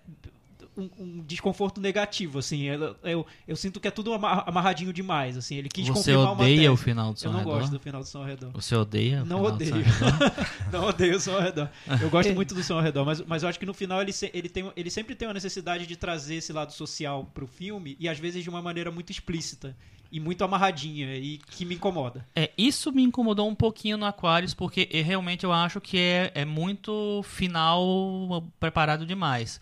um, um desconforto negativo, assim. Eu, eu, eu sinto que é tudo ama- amarradinho demais, assim. Ele quis Você confirmar uma tese. o final do Eu Som não ao Redor? gosto do final do Som ao Redor. Você odeia? Não odeio. Não odeio o som ao redor. Eu gosto muito do som ao redor, mas, mas eu acho que no final ele, se- ele, tem, ele sempre tem uma necessidade de trazer esse lado social pro filme e às vezes de uma maneira muito explícita e muito amarradinha e que me incomoda. É, isso me incomodou um pouquinho no Aquarius, porque eu- realmente eu acho que é, é muito final preparado demais.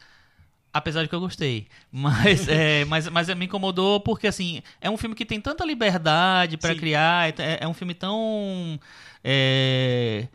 Apesar de que eu gostei. Mas, é, mas, mas me incomodou porque, assim, é um filme que tem tanta liberdade pra Sim. criar, é, é um filme tão. É,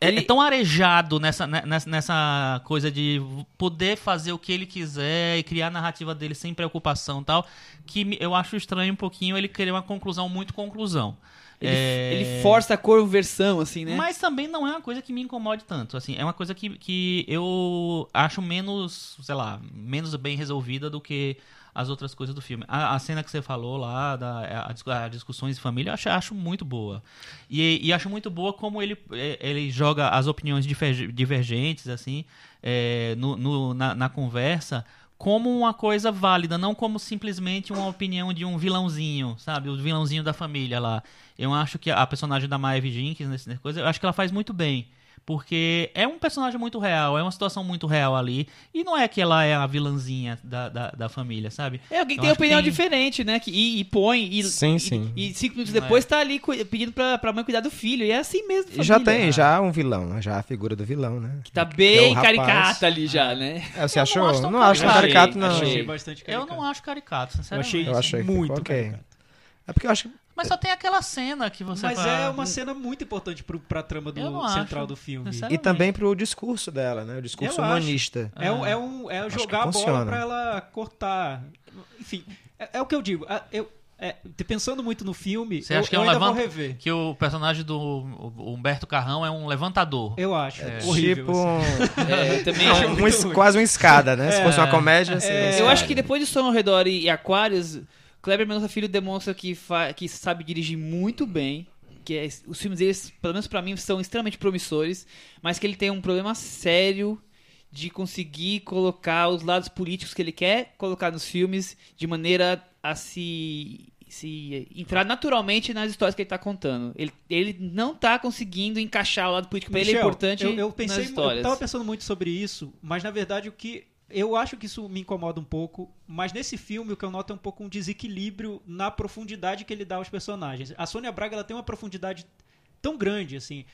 é- Ele- é tão arejado nessa, né, nessa, nessa coisa de poder fazer o que ele quiser e criar a narrativa dele sem preocupação e tal, que eu acho estranho um pouquinho ele querer uma conclusão muito conclusão. Ele, É, ele força a conversão, assim, né? Mas também não é uma coisa que me incomode tanto. Assim, é uma coisa que, que eu acho menos, sei lá, menos bem resolvida do que as outras coisas do filme. A, a cena que você falou lá, da, a, a discussões de família, eu acho, acho muito boa. E, e acho muito boa como ele, eh, ele joga as opiniões divergentes, assim, eh, no, no- na, na conversa como uma coisa válida, não como simplesmente uma opinião de um vilãozinho, sabe? O vilãozinho da família lá. Eu acho que a personagem da Maeve Jenkins, nessa coisa, eu acho que ela faz muito bem. Porque é um personagem muito real, é uma situação muito real ali. E não é que ela é a vilãzinha da, da, da família, sabe? É alguém que Eu tem acho que opinião tem- diferente, né? Que, e, e põe. E, Sim, e- sim. E, cinco minutos depois tá ali pedindo pra, pra mãe cuidar do filho. E é assim mesmo. E já família. tem, já um vilão, né? já a figura do vilão, né? Que tá Que é bem rapaz. caricata ali já, né? É, você Eu não achou? acho tão não acho caricato. caricato, não. Achei, Achei bastante Eu caricato. não acho caricato, Eu sinceramente. achei, Eu achei que muito ficou ok. caricato. É porque eu acho que Mas só tem aquela cena que você Mas fala- é uma cena muito importante pro, pra trama do central acho. do filme. E também pro discurso dela, né? O discurso Eu acho. humanista. É, um, é, um, é jogar a bola funciona. pra ela cortar. Enfim, é, é o que eu digo. Eu, é, pensando muito no filme, Você eu, acha que é eu um ainda vou levanta- rever. Que o personagem do Humberto Carrão é um levantador. Eu acho. horrível. tipo assim. É, eu também acho. um quase uma escada, né? Se É. fosse uma comédia, É. Eu acho que depois de Som ao Redor e, e Aquários, Kleber Mendonça Filho demonstra que, que sabe dirigir muito bem. Que é- os filmes deles, pelo menos pra mim, são extremamente promissores, mas que ele tem um problema sério de conseguir colocar os lados políticos que ele quer colocar nos filmes de maneira a se se entrar naturalmente nas histórias que ele tá contando. Ele, ele não tá conseguindo encaixar o lado político pra ele é importante eu, eu pensei, nas histórias. Eu tava pensando muito sobre isso, mas na verdade o que eu acho que isso me incomoda um pouco, mas nesse filme o que eu noto é um pouco um desequilíbrio na profundidade que ele dá aos personagens. A Sônia Braga ela tem uma profundidade tão grande assim.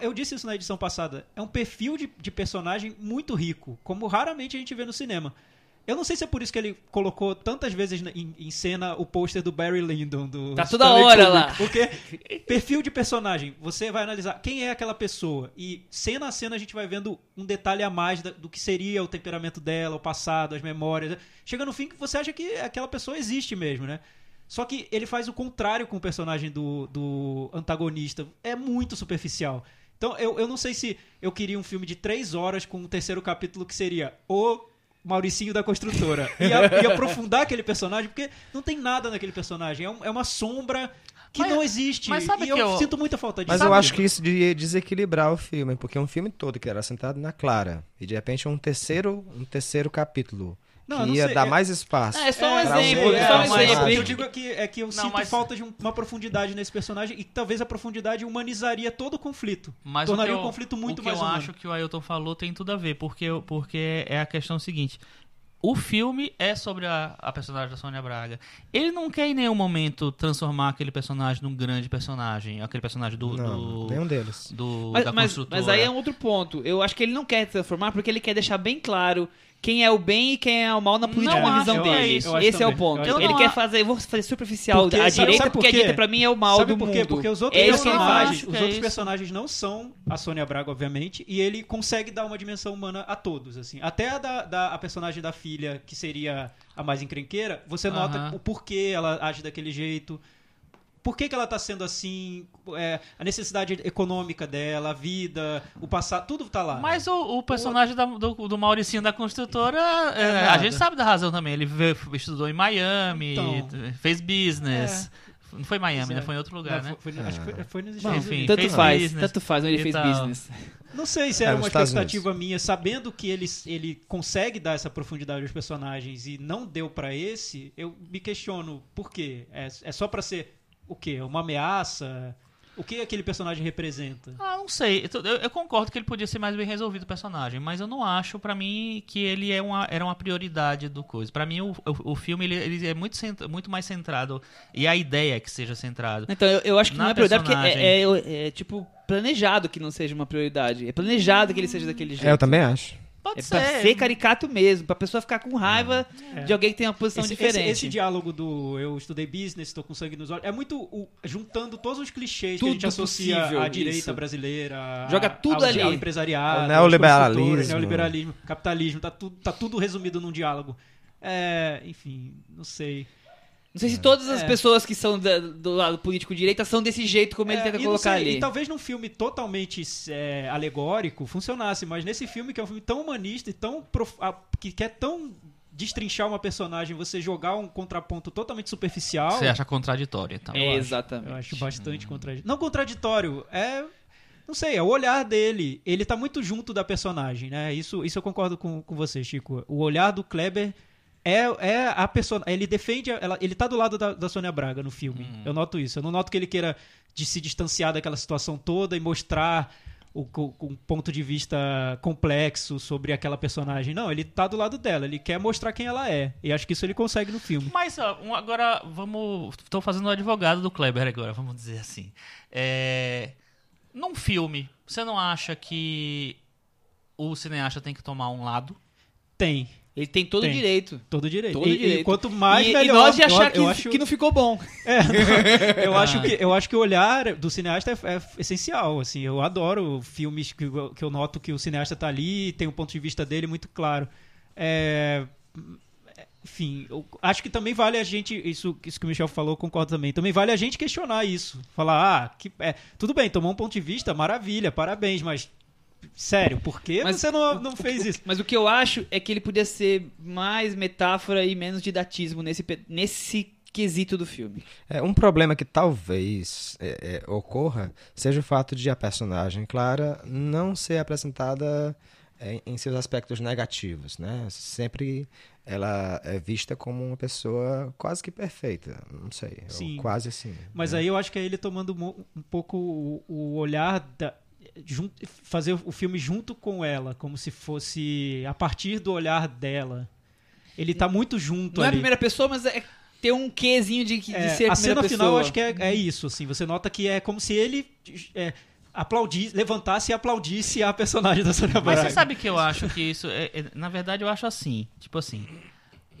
Eu disse isso na edição passada. É um perfil de, de personagem muito rico, como raramente a gente vê no cinema. Eu não sei se é por isso que ele colocou tantas vezes em, em cena o pôster do Barry Lyndon. Do Tá toda Stanley hora Kubrick, lá. Porque perfil de personagem, você vai analisar quem é aquela pessoa e cena a cena a gente vai vendo um detalhe a mais da- do que seria o temperamento dela, o passado, as memórias. Chega no fim que você acha que aquela pessoa existe mesmo, né? Só que ele faz o contrário com o personagem do, do antagonista. É muito superficial. Então, eu, eu não sei se eu queria um filme de três horas com um terceiro capítulo que seria o Mauricinho da Construtora. E, a- e aprofundar aquele personagem, porque não tem nada naquele personagem. É, um- é uma sombra que Mas- não existe. mas sabe e que eu, eu- sinto muita falta disso. Mas eu acho que isso ia desequilibrar o filme, porque um filme todo que era sentado na Clara, e de repente um terceiro, um terceiro capítulo, Não, que não ia sei, dar é- mais espaço. Ah, é só um É, exemplo, um- é só um é, mas- exemplo. O que eu digo é que, é que eu Não, sinto mas- falta de um- uma profundidade nesse personagem e talvez a profundidade humanizaria todo o conflito. Mas Tornaria o, eu, conflito muito o que mais eu humano. acho que o Ailton falou tem tudo a ver, porque, porque é a questão seguinte. O filme é sobre a, a personagem da Sônia Braga. Ele não quer em nenhum momento transformar aquele personagem num grande personagem. Aquele personagem do. Não, do, nenhum deles. do- Mas, da mas- construtora. mas aí é um outro ponto. Eu acho que ele não quer transformar porque ele quer deixar bem claro quem é o bem e quem é o mal na política Não na visão é dele. Esse é o ponto. Eu Ele quer fazer, eu vou fazer superficial Porque- a sabe- direita sabe porque a direita pra mim é o mal Sabe do por mundo. quê? Porque os outros é personagens, os é outros isso. personagens não são a Sônia Braga, obviamente, e ele consegue dar uma dimensão humana a todos, assim. Até a da, da- a personagem da filha, que seria a mais encrenqueira, você nota Aham. o porquê ela age daquele jeito. Por que, que ela tá sendo assim? é, a necessidade econômica dela, a vida, o passado, tudo tá lá. Mas o, o personagem da- do, do Mauricinho da construtora, é, É a gente sabe da razão também. Ele veio- estudou em Miami, Então. fez business. Não foi Miami, é. né? Foi em outro lugar, Não, né? foi- foi- acho que foi, foi nos Estados enfim. Unidos. Tanto faz, business tanto faz ele fez tal. business. Não sei se É, era uma Estados expectativa minha, sabendo que ele, ele consegue dar essa profundidade aos personagens e não deu pra esse, eu me questiono por quê? É, é só pra ser o quê? Uma ameaça? O que aquele personagem representa? Ah, não sei. Eu, eu- concordo que ele podia ser mais bem resolvido o personagem, mas eu não acho, pra mim, que ele é uma, era uma prioridade do coisa. Pra mim, o, o, o filme ele, ele é muito, cent- muito mais centrado, e a ideia é que seja centrado. Então, eu, eu acho que não é prioridade porque personagem. é, é- é, tipo planejado que não seja uma prioridade. É planejado que ele seja daquele jeito. É, eu também acho. Pode É pra ser caricato mesmo, pra pessoa ficar com raiva de alguém que tem uma posição Esse, diferente. esse- esse diálogo do eu estudei business, estou com sangue nos olhos, é muito o- juntando todos os clichês que a gente Tudo associa possível, à direita isso. brasileira, a- Joga tudo ao, ali. ao empresariado, O neoliberalismo. neoliberalismo, capitalismo, tá tudo, tá tudo resumido num diálogo. É, enfim, não sei. Não sei se todas as É. pessoas que são da- do lado político direita são desse jeito como ele É, tenta e não colocar sei, ali. E talvez num filme totalmente é, alegórico funcionasse, mas nesse filme que é um filme tão humanista e tão prof- que quer tão destrinchar uma personagem, você jogar um contraponto totalmente superficial. Você acha contraditório, então. É, exatamente. Eu acho bastante contraditório. Não contraditório, é. Não sei, é o olhar dele. Ele tá muito junto da personagem, né? Isso, isso eu concordo com, com você, Chico. O olhar do Kleber é, é a personagem. Ele defende. Ela, ele tá do lado da, da Sônia Braga no filme. Eu noto isso. Eu não noto que ele queira de se distanciar daquela situação toda e mostrar o, co- um ponto de vista complexo sobre aquela personagem. Não, ele tá do lado dela. Ele quer mostrar quem ela é. E acho que isso ele consegue no filme. Mas ó, agora vamos. Estou fazendo o advogado do Kleber agora, vamos dizer assim. É, num filme, você não acha que o cineasta tem que tomar um lado? Tem. Ele tem todo o direito. Todo direito. Todo e, direito. e quanto mais e, melhor. e nós de achar que, acho, que não ficou bom. eu acho que eu acho que o olhar do cineasta é, é essencial, assim. Eu adoro filmes que, eu- que eu noto que o cineasta tá ali, tem o ponto de vista dele muito claro. É, enfim, eu acho que também vale a gente, isso, isso que o Michel falou, eu concordo também. Também vale a gente questionar isso. Falar, ah, que, é, tudo bem, tomou um ponto de vista, maravilha, parabéns, mas sério, por que Mas você não, não fez o- isso? Mas o que eu acho é que ele podia ser mais metáfora e menos didatismo nesse, nesse quesito do filme. É, um problema que talvez é, é, ocorra seja o fato de a personagem Clara não ser apresentada é, em seus aspectos negativos, né? Sempre ela é vista como uma pessoa quase que perfeita, não sei, Sim. quase assim. Mas né? aí eu acho que é ele tomando um pouco o, o olhar da. Jun- fazer o filme junto com ela, como se fosse a partir do olhar dela. Ele tá muito junto Não é a ali. primeira pessoa, mas é ter um quezinho de, de É, ser a, a primeira cena pessoa. final eu acho que é, é isso, assim. Você nota que é como se ele é, aplaudisse, levantasse e aplaudisse a personagem da Sônia Mas Braga. você sabe que eu acho que isso. é- é- na verdade, eu acho assim. Tipo assim.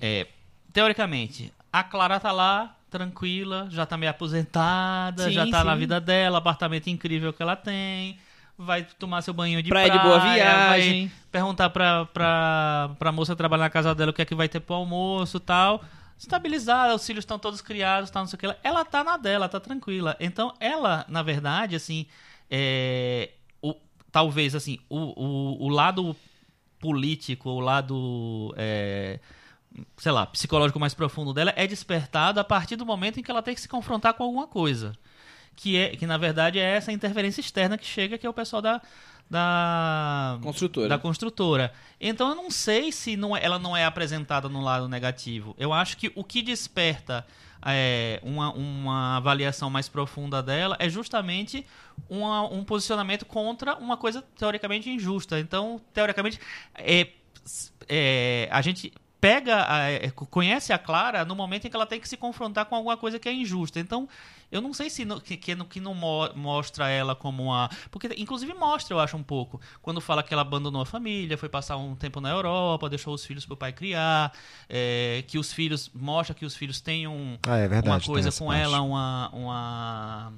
é, teoricamente, a Clara tá lá, tranquila, já tá meio aposentada, Sim, já tá sim. na vida dela, apartamento incrível que ela tem. Vai tomar seu banho de Praia praia, de boa viagem. perguntar pra, pra, pra moça que trabalha na casa dela o que é que vai ter pro almoço e tal. Estabilizada, os filhos estão todos criados, tal, não sei o que. lá. Ela tá na dela, tá tranquila. Então, ela, na verdade, assim, é, o, talvez, assim, o, o, o lado político, o lado, é, sei lá, psicológico mais profundo dela é despertado a partir do momento em que ela tem que se confrontar com alguma coisa. Que, é, que na verdade é essa interferência externa que chega, que é o pessoal da, da Construtora. da construtora. Então eu não sei se não é- ela não é apresentada no lado negativo. Eu acho que o que desperta é, uma, uma avaliação mais profunda dela é justamente uma- um posicionamento contra uma coisa teoricamente injusta. Então, teoricamente, é, é, a gente pega, a- é, conhece a Clara no momento em que ela tem que se confrontar com alguma coisa que é injusta. Então, eu não sei se no- que, que, no- que não mo- mostra ela como uma. Porque, inclusive, mostra, eu acho, um pouco. Quando fala que ela abandonou a família, foi passar um tempo na Europa, deixou os filhos pro pai criar, é, que os filhos. Mostra que os filhos têm um, Ah, é verdade. uma coisa com parte. ela, uma. uma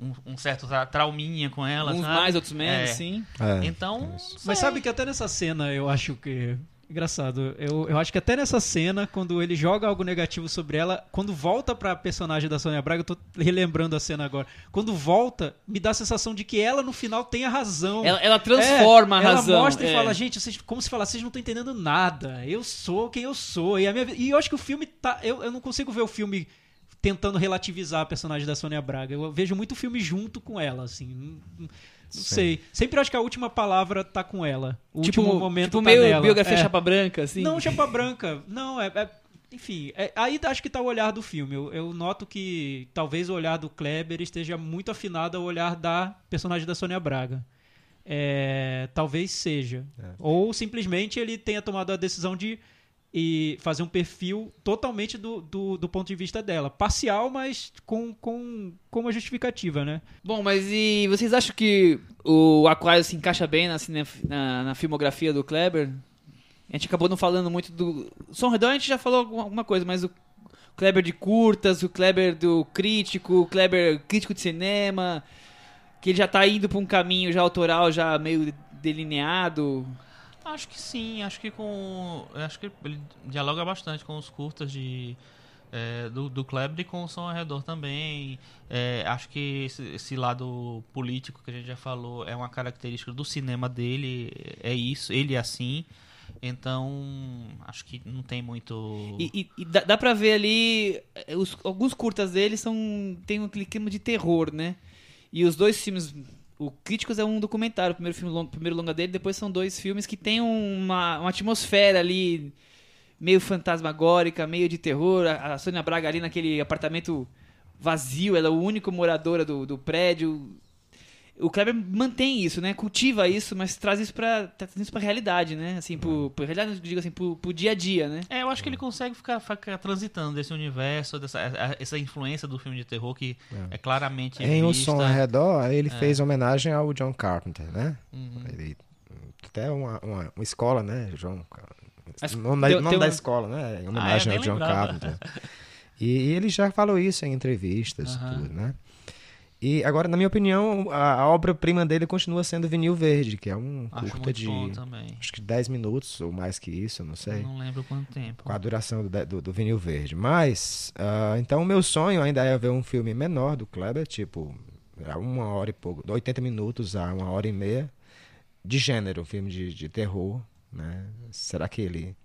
um, um certo tra- trauminha com ela. Uns sabe? mais, outros menos, É. sim. É, Então. isso. Mas sabe que até nessa cena eu acho que. Engraçado, eu, eu acho que até nessa cena, quando ele joga algo negativo sobre ela, quando volta pra personagem da Sônia Braga, eu tô relembrando a cena agora. Quando volta, me dá a sensação de que ela no final tem a razão. Ela, ela transforma É, a razão. Ela mostra é. e fala, gente, vocês, como se falar, vocês não estão entendendo nada. Eu sou quem eu sou. E, a minha, e eu acho que o filme tá. Eu, eu não consigo ver o filme tentando relativizar a personagem da Sônia Braga. Eu vejo muito filme junto com ela, assim. Não, Sim. sei. Sempre acho que a última palavra tá com ela. O tipo, último momento tipo tá meio nela. biografia É. chapa branca, assim. Não, chapa branca. Não, é. é- enfim, é- aí acho que tá o olhar do filme. Eu, eu noto que talvez o olhar do Kleber esteja muito afinado ao olhar da personagem da Sônia Braga. É, talvez seja. É. Ou simplesmente ele tenha tomado a decisão de e fazer um perfil totalmente do, do, do ponto de vista dela. Parcial, mas com, com, com uma justificativa, né? Bom, mas e vocês acham que o Aquário se encaixa bem na, na, na filmografia do Kleber? A gente acabou não falando muito do. Som Redor a gente já falou alguma coisa, mas o Kleber de curtas, o Kleber do crítico, o Kleber crítico de cinema, que ele já tá indo pra um caminho já autoral, já meio delineado. Acho que sim, acho que com. Acho que ele dialoga bastante com os curtas de. é, do, do Kleber e com o som ao redor também. É, acho que esse, esse lado político que a gente já falou é uma característica do cinema dele. É isso, ele é assim. Então, acho que não tem muito. E, e- e dá, dá pra ver ali. eh, os- alguns curtas dele são. tem aquele clima de terror, né? E os dois filmes. O Críticos é um documentário, o primeiro filme longo, primeiro longa dele, depois são dois filmes que tem uma, uma atmosfera ali meio fantasmagórica, meio de terror. A, a Sônia Braga ali naquele apartamento vazio, ela é a única moradora do, do prédio. O Kleber mantém isso, né? Cultiva isso, mas traz isso pra, traz isso pra realidade, né? Assim, pro, pro realidade, digo assim, pro, pro dia a dia, né? É, eu acho que ele consegue ficar, ficar transitando desse universo, dessa a- essa influência do filme de terror que é, claramente Em O vista. Som ao Redor, ele fez homenagem ao John Carpenter, né? Uhum. Ele, até uma, uma, uma escola, né? John, o nome, da- nome tem da uma- escola, né? Em Ah, homenagem eu ao nem John lembrava. Carpenter. E, e ele já falou isso em entrevistas, Aham. tudo, né? E agora, na minha opinião, a, a obra-prima dele continua sendo Vinil Verde, que é um Acho curta de acho que 10 minutos ou mais que isso, eu não sei. Não lembro quanto tempo. com a duração do, do, do vinil verde. Mas, ah, então o meu sonho ainda é ver um filme menor do Kleber, tipo, a uma hora e pouco, 80 minutos a uma hora e meia, de gênero, um filme de, de terror, né? Será que ele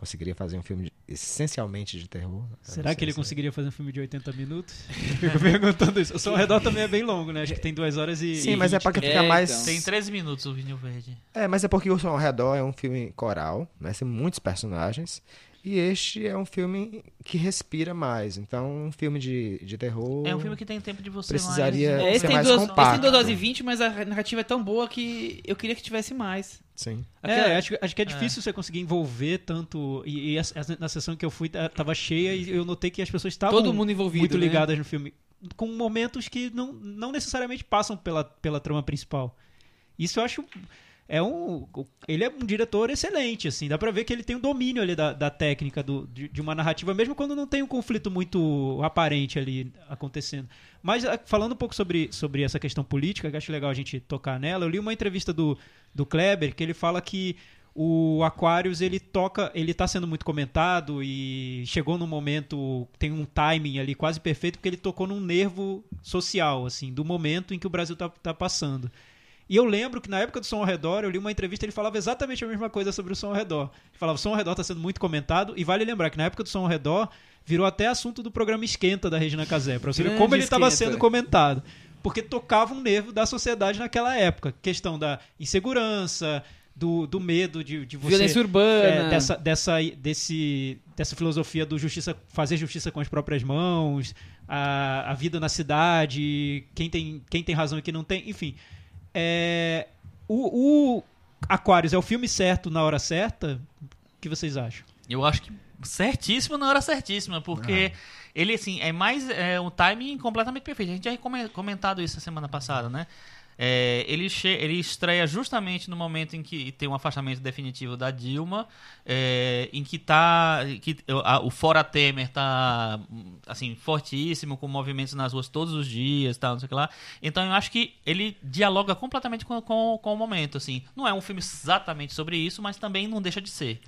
conseguiria fazer um filme de- essencialmente de terror. Será que ele se- conseguiria fazer um filme de 80 minutos? Eu fico perguntando isso. O Som Redor também é bem longo, né? Acho que tem duas horas e. Sim, mas é para É, ficar mais. então. Tem 13 minutos o Vinil Verde. É, mas é porque o Som Redor é um filme coral, né? Tem muitos personagens. E este é um filme que respira mais. Então, um filme de, de terror. É um filme que tem tempo de você Precisaria- mais... É, esse, ser tem mais duas, esse compacto. tem 2 horas e 20, mas a narrativa é tão boa que eu queria que tivesse mais. Sim. É, acho, acho que é difícil você conseguir envolver tanto. E, e a- a- na sessão que eu fui, ta- tava cheia e eu notei que as pessoas estavam Todo mundo envolvido, muito né? ligadas no filme. Com momentos que não, não necessariamente passam pela, pela trama principal. Isso eu acho. É um, ele é um diretor excelente, assim. Dá pra ver que ele tem um domínio ali da, da técnica do, de, de uma narrativa, mesmo quando não tem um conflito muito aparente ali acontecendo. Mas ah, falando um pouco sobre, sobre essa questão política, que acho legal a gente tocar nela, eu li uma entrevista do, do Kleber que ele fala que o Aquarius ele toca, ele tá sendo muito comentado e chegou num momento, tem um timing ali quase perfeito porque ele tocou num nervo social, assim, do momento em que o Brasil tá, tá passando. E eu lembro que na época do Som ao Redor, eu li uma entrevista ele falava exatamente a mesma coisa sobre o Som ao Redor. Ele falava, o Som ao Redor está sendo muito comentado, e vale lembrar que na época do Som ao Redor, virou até assunto do programa Esquenta da Regina Casé, pra você ver como ele estava sendo comentado. Porque tocava um nervo da sociedade naquela época. Questão da insegurança, do, do medo de, de você... Violência urbana. É, dessa, dessa, desse, dessa filosofia do justiça, fazer justiça com as próprias mãos, a, a vida na cidade, quem tem, quem tem razão e quem não tem, enfim. É, o, o Aquarius é o filme certo na hora certa? O que vocês acham? Eu acho que certíssimo na hora certíssima, porque ele, assim, é mais é, um timing completamente perfeito. A gente já comentado isso a semana passada, né? É, ele, ele estreia justamente no momento em que tem um afastamento definitivo da Dilma, é, em que tá que a- o fora Temer tá assim fortíssimo, com movimentos nas ruas todos os dias, tal, não sei o que lá. Então eu acho que ele dialoga completamente com, com, com o momento, assim. Não é um filme exatamente sobre isso, mas também não deixa de ser.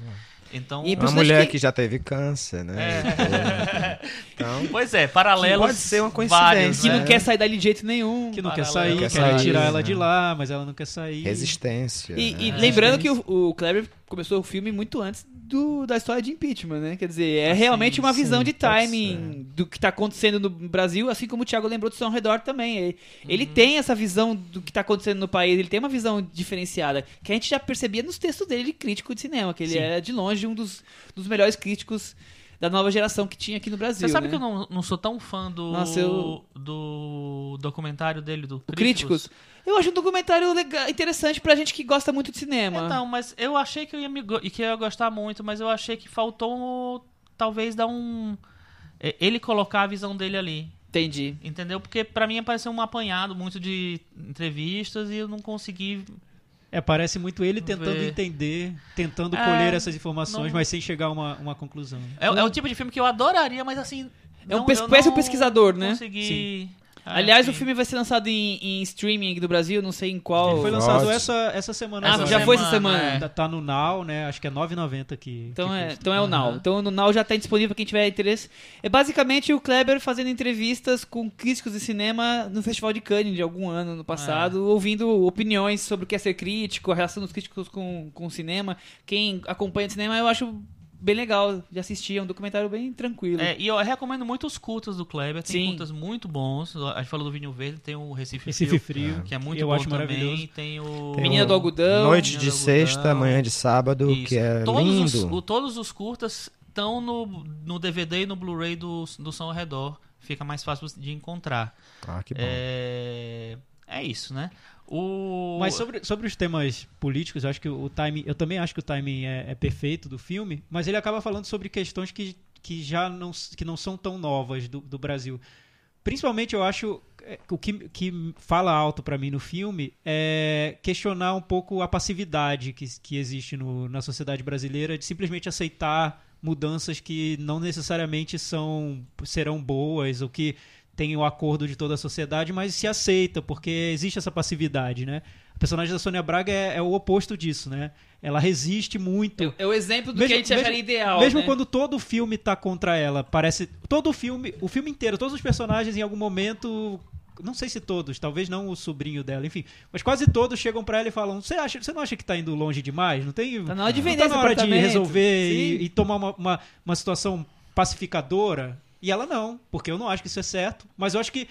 Então, E Uma mulher que- que... já teve câncer, né? Então, Pois é, paralelos. Pode ser uma coincidência, vários, Que né? não quer sair dali de jeito nenhum. Que não quer sair, Quer quer sair, tirar né? ela de lá, mas ela não quer sair. resistência. E, e né? lembrando que o, o Kleber começou o filme muito antes do, da história de impeachment, né? Quer dizer, é Ah, realmente uma visão sim, de timing do que tá acontecendo no Brasil, assim como o Thiago lembrou do São Redor também. Ele, ele tem essa visão do que tá acontecendo no país, ele tem uma visão diferenciada, que a gente já percebia nos textos dele de crítico de cinema, que ele Sim. era de longe um dos, dos melhores críticos da nova geração que tinha aqui no Brasil. Você sabe né? que eu não, não sou tão fã do, Nossa, eu- do documentário dele, do O Críticos. Eu acho um documentário legal, interessante pra gente que gosta muito de cinema. Então, mas eu achei que eu ia, me, go- e que eu ia gostar muito, mas eu achei que faltou talvez dar um. Ele colocar a visão dele ali. Entendi. Entendeu? Porque pra mim pareceu um apanhado muito de entrevistas e eu não consegui. É, parece muito ele tentando Ver. entender, tentando É, colher essas informações, não- mas sem chegar a uma, uma conclusão. É, é o tipo de filme que eu adoraria, mas assim. É um não- eu um pesquisador, né? Consegui. Ah, Aliás, o enfim. filme vai ser lançado em, em streaming aqui do Brasil, não sei em qual. Ele foi lançado essa, essa semana. Ah, agora. já foi essa semana, semana. é. Tá, tá no Now, né? Acho que é 9,90 aqui. Então que é, custa. então é o Now. Então no Now já está disponível para quem tiver interesse. É basicamente o Kleber fazendo entrevistas com críticos de cinema no Festival de Cannes de algum ano no passado, ouvindo opiniões sobre o que é ser crítico, a relação dos críticos com, com o cinema. Quem acompanha de cinema, eu acho bem legal de assistir. É um documentário bem tranquilo. É, e eu recomendo muito os cultos do Kleber. Tem Sim. cultos muito bons. A gente falou do Vinho Verde, tem o Recife, Recife Frio, Frio. que é muito eu bom acho também. Tem o... Tem Menina o do Algodão. Noite Menina de sexta, manhã de sábado, Isso. que é todos lindo. Os, o- todos os curtas estão no, no DVD e no Blu-ray do, do Som ao Redor. Fica mais fácil de encontrar. Ah, que bom. É, é isso, né? O... Mas sobre, sobre os temas políticos, eu acho que o timing, eu também acho que o timing é, é perfeito do filme, mas ele acaba falando sobre questões que, que já não, que não são tão novas do, do Brasil. Principalmente eu acho é, o que, que fala alto pra mim no filme é questionar um pouco a passividade que, que existe no, na sociedade brasileira de simplesmente aceitar mudanças que não necessariamente são serão boas ou que tem o acordo de toda a sociedade, mas se aceita, porque existe essa passividade, né? A personagem da Sônia Braga é, é o oposto disso, né? Ela resiste muito. É, é o exemplo do Mesmo- que a gente mesmo- acharia ideal. Mesmo né? quando todo o filme tá contra ela, parece. Todo o filme, o filme inteiro, todos os personagens em algum momento não sei se todos, talvez não o sobrinho dela, enfim, mas quase todos chegam pra ela e falam: "Você acha, você não acha que tá indo longe demais? Não tem Tá na hora de não vender tá esse na hora de apartamento." resolver e, e tomar uma, uma, uma situação pacificadora?" E ela não, porque eu não acho que isso é certo, mas eu acho que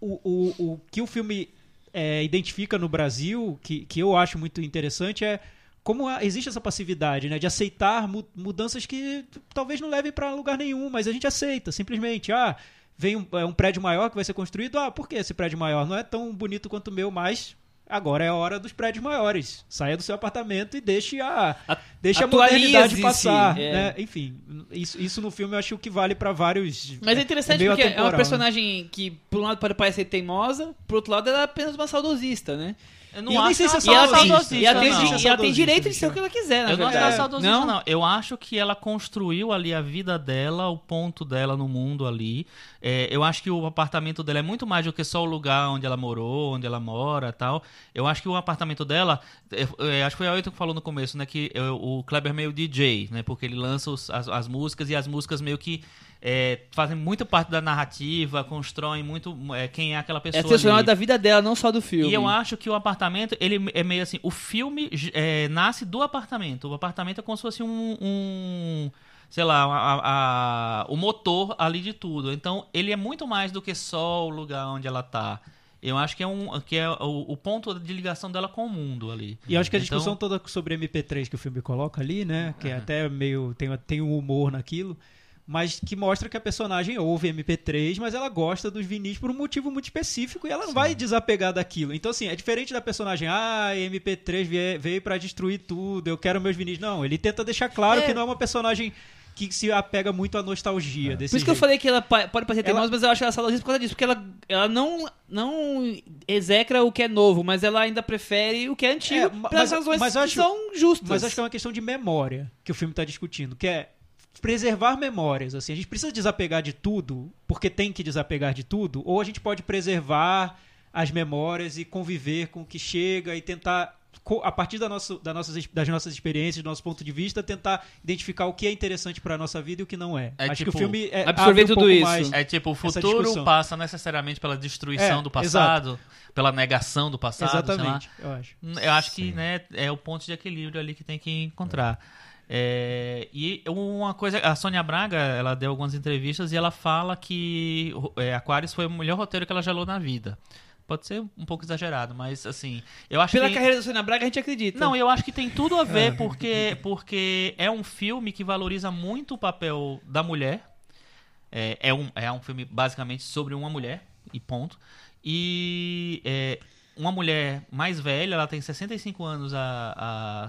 o, o, o que o filme é, identifica no Brasil, que, que eu acho muito interessante, é como a- existe essa passividade, né? De aceitar mu- mudanças que talvez não levem para lugar nenhum, mas a gente aceita, simplesmente. Ah, vem um, é um prédio maior que vai ser construído. Ah, por que esse prédio maior? Não é tão bonito quanto o meu, mas agora é a hora dos prédios maiores. Saia do seu apartamento e deixe a, A- deixe a modernidade passar. é. né? Enfim, isso, isso no filme eu acho que vale para vários. Mas é interessante meio porque é uma né? personagem que, por um lado, pode parecer teimosa, por outro lado, ela é apenas uma saudosista, né? Eu E não eu nem acho é que E ela, tem, e ela tem, e ela tem direito de ser o que ela quiser, na Eu não acho verdade. ela saudosista, não? não. Eu acho que ela construiu ali a vida dela, o ponto dela no mundo ali. É, eu acho que o apartamento dela é muito mais do que só o lugar onde ela morou, onde ela mora tal. Eu acho que o apartamento dela. é, é, acho que foi a Ailton que falou no começo, né? Que é, o Kleber é meio DJ, né? Porque ele lança os- as, as músicas e as músicas meio que. É, fazem muito parte da narrativa, constroem muito é, quem é aquela É pessoa. a trilha da vida dela, não só do filme. E eu acho que o apartamento, ele é meio assim, o filme é, nasce do apartamento. O apartamento é como se fosse um, um, sei lá, a- a- o motor ali de tudo. Então, ele é muito mais do que só o lugar onde ela tá. Eu acho que é, um, que é o, o ponto de ligação dela com o mundo ali. E eu acho que a Então- discussão toda sobre MP3 que o filme coloca ali, né? Que é até meio. tem, tem um humor naquilo. Mas que mostra que a personagem ouve MP3, mas ela gosta dos vinis por um motivo muito específico e ela não vai desapegar daquilo. Então, assim, é diferente da personagem, ah, MP3 vie- veio pra destruir tudo, eu quero meus vinis. Não, ele tenta deixar claro É. que não é uma personagem que se apega muito à nostalgia desse Por isso que eu jeito. falei que ela pode parecer Ela- teimosa, mas eu acho ela saudosista por causa disso. Porque ela, ela não, não execra o que é novo, mas ela ainda prefere o que é antigo. É, pelas mas- razões mas que acho- são justas. Mas acho que é uma questão de memória que o filme está discutindo, que é preservar memórias. Assim, a gente precisa desapegar de tudo, porque tem que desapegar de tudo, ou a gente pode preservar as memórias e conviver com o que chega e tentar a partir da nossa, da nossas, das nossas experiências, do nosso ponto de vista, tentar identificar o que é interessante para a nossa vida e o que não é. É Acho tipo, que o filme é, absorver um tudo pouco isso. mais- É tipo, o futuro passa necessariamente pela destruição É, do passado, pela negação do passado, sei lá. Exatamente, eu acho. Eu acho que né, é o ponto de equilíbrio ali que tem que encontrar. É, e uma coisa, a Sônia Braga, ela deu algumas entrevistas e ela fala que é, Aquarius foi o melhor roteiro que ela já leu na vida. Pode ser um pouco exagerado, mas assim, eu acho Pela que carreira da Sônia Braga, a gente acredita. não, eu acho que tem tudo a ver porque porque é um filme que valoriza muito o papel da mulher. É, é um, é um filme basicamente sobre uma mulher e ponto. E é, uma mulher mais velha, ela tem 65 anos, a,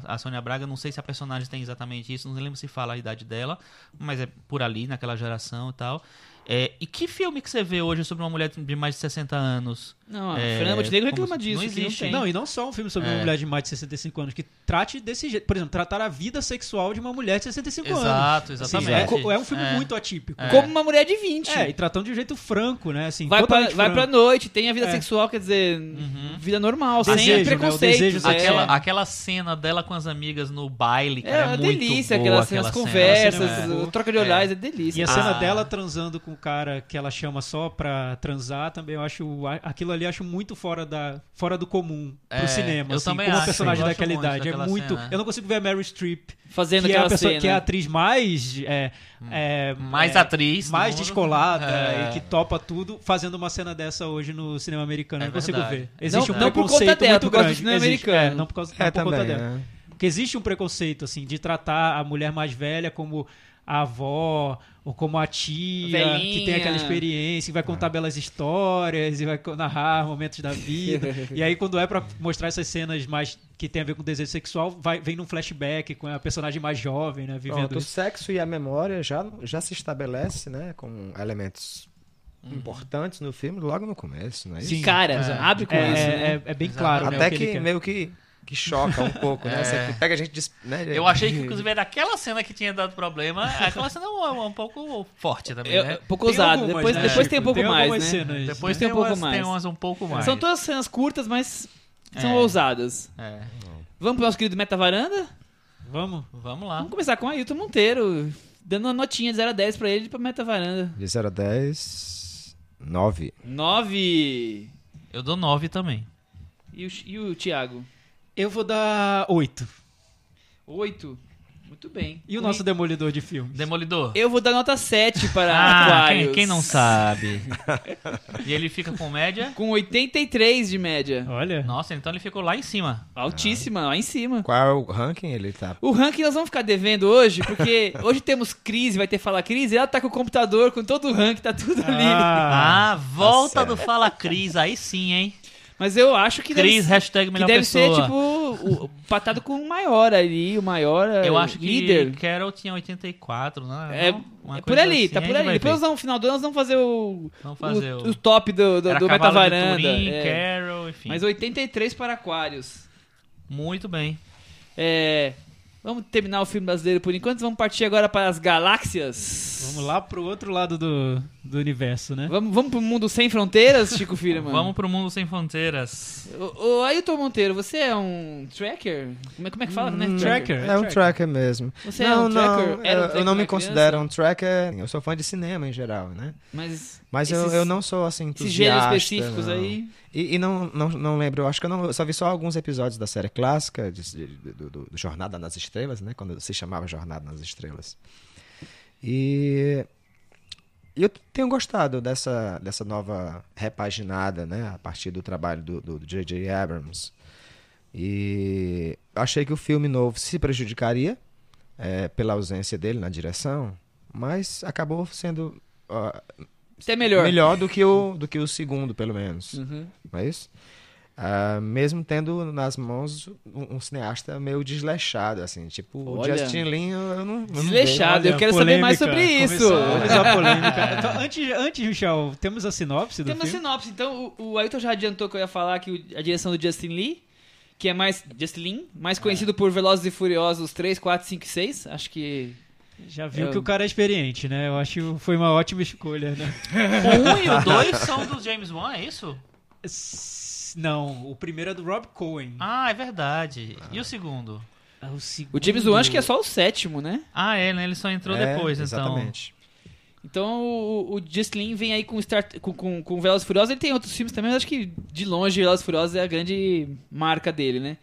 a, a Sônia Braga. Não sei se a personagem tem exatamente isso, não lembro se fala a idade dela, mas é por ali, naquela geração e tal. É, e que filme que você vê hoje sobre uma mulher de mais de 60 anos? Não, a É, Fernanda Montenegro reclama disso. não existe. Não, e não só um filme sobre uma É. mulher de mais de 65 anos, que trate desse jeito. Por exemplo, tratar a vida sexual de uma mulher de 65 anos. Exato, Assim, exatamente. é, co- é um filme É. muito atípico. É. Como uma mulher de 20. É, e tratando de um jeito franco, né? Assim, vai, pra, totalmente vai franco. pra noite, tem a vida É. sexual, quer dizer, Uhum. vida normal, Desejo, sem né? O preconceitos. desejo é. Aquela, aquela cena dela com as amigas no baile, É cara, é, uma muito delícia, boa aquelas cenas, aquela cena. conversas, cena é troca de olhares, é, delícia. E a cena Ah. dela transando com o cara que ela chama só pra transar também, eu acho. Aquilo ali eu acho muito fora, da, fora do comum pro É, cinema. eu assim, também como uma acho, personagem daquela idade. É muito. cena. Eu não consigo ver a Meryl Streep, Fazendo que é, a pessoa, cena. que é a atriz mais. É, é, Mais é, atriz. mais descolada É. e que topa tudo, fazendo uma cena dessa hoje no cinema americano. É eu não consigo ver. Existe Não- um não por preconceito conta dela, muito por causa do grande. cinema Existe, americano. é, não por, causa, não por conta também, dela. né? Porque existe um preconceito, assim, de tratar a mulher mais velha como a avó ou como a tia Velhinha. que tem aquela experiência e vai contar belas histórias e vai narrar momentos da vida. e aí, quando é pra mostrar essas cenas mais que tem a ver com desejo sexual, vai, vem num flashback com a personagem mais jovem, né? Vivendo Pronto, o sexo e a memória já, já se estabelece, né? Com elementos Uhum. importantes no filme logo no começo, não é isso? Sim. Cara, É. abre com É, isso, é, né? é- é bem Exato. claro. né, Até o que, que, meio que, que choca um pouco, né? É. Você pega a gente... Des... Né? Eu achei que, inclusive, era aquela cena que tinha dado problema. Aquela cena é um, um pouco forte também, Eu- né? pouco Tem ousado. algumas, Depois, né, depois tem um pouco mais, algumas né? cenas, Depois né? tem, tem um pouco umas, mais. tem umas um pouco mais. São todas cenas curtas, mas são É. ousadas. É. Vamos pro nosso querido Meta Varanda? Vamos? Vamos lá. Vamos começar com o Ailton Monteiro, dando uma notinha de 0 a 10 pra ele pra Meta Varanda. De 0 a 10... Nove. 9. Eu dou 9 também. E o, e o Thiago? Eu vou dar 8. 8. Muito bem. E o nosso demolidor de filmes? Demolidor. Eu vou dar nota 7 para Ah, Aquarius. quem, quem não sabe? e ele fica com média? Com 83 de média. Olha. Nossa, então ele ficou lá em cima. Altíssima, lá em cima. Qual é o ranking ele tá? O ranking nós vamos ficar devendo hoje, porque hoje temos crise, vai ter Fala Crise, e ela tá com o computador, com todo o ranking, tá tudo ali. Ah, Ah, volta certo. do Fala Cris, aí sim, hein? Mas eu acho que Cris, deve, hashtag que melhor deve pessoa. ser, tipo, o, patado com o maior ali, o maior eh, Eu acho que líder. Carol tinha 84, né? É, é por ali, assim, tá por ali. Depois no final do ano nós vamos fazer o, Vamos fazer o, o- o top do, do, do Metavaranda. Turim, é. Carol, enfim. Mas 83 para Aquários. Muito bem. É, vamos terminar o filme brasileiro por enquanto. Vamos partir agora para as galáxias. Vamos lá pro outro lado do, do universo, né? Vamos, vamos pro mundo sem fronteiras, Chico Firman? Vamos pro mundo sem fronteiras. Ô, ô, Ailton Monteiro, você é um tracker? Como é, como é que fala, né? Hum, tracker. É um tracker mesmo. Você é não, um não, tracker? Era um eu, tracker eu não me na criança? considero um tracker. Eu sou fã de cinema em geral, né? Mas, Mas eu, esses- eu não sou assim Esses gêneros entusiasta. específicos não. aí... E, e não, não, não lembro, eu acho que eu, não, eu só vi só alguns episódios da série clássica, de- de- do, do- Jornada nas Estrelas, né? Quando se chamava Jornada nas Estrelas. E, eu tenho gostado dessa, dessa nova repaginada, né? A partir do trabalho do J.J. Abrams. E achei que o filme novo se prejudicaria eh, pela ausência dele na direção, mas acabou sendo ó, Até melhor. melhor do que o, do que o segundo, pelo menos. Uhum. Não é isso? Ah, mesmo tendo nas mãos um, um cineasta meio desleixado, assim, tipo Olha. o Justin Lin, eu não, eu Desleixado, eu quero saber mais polêmica. sobre isso. A polêmica. Então, antes, antes, Michel, temos a sinopse do Temos a filme? sinopse. Então, o, o Ailton já adiantou que eu ia falar que a direção do Justin Lee, que é mais. Justin Lin, mais conhecido por Velozes e Furiosos 3, 4, 5 e 6. Acho que. Já viu Eu- que o cara é experiente, né? Eu acho que foi uma ótima escolha, né? O 1 e o 2 são do James Wan, é isso? S- Não, o primeiro é do Rob Cohen. Ah, é verdade. E o segundo? Ah, o, segundo... O James Wan acho que é só o sétimo, né? Ah, é, né? Ele só entrou É, depois, então. Exatamente. Então o, o Justin Lin vem aí com, Star, com, com, com Velozes e Furiosos. Ele tem outros filmes também, mas acho que de longe Velozes e Furiosos é a grande marca dele, né?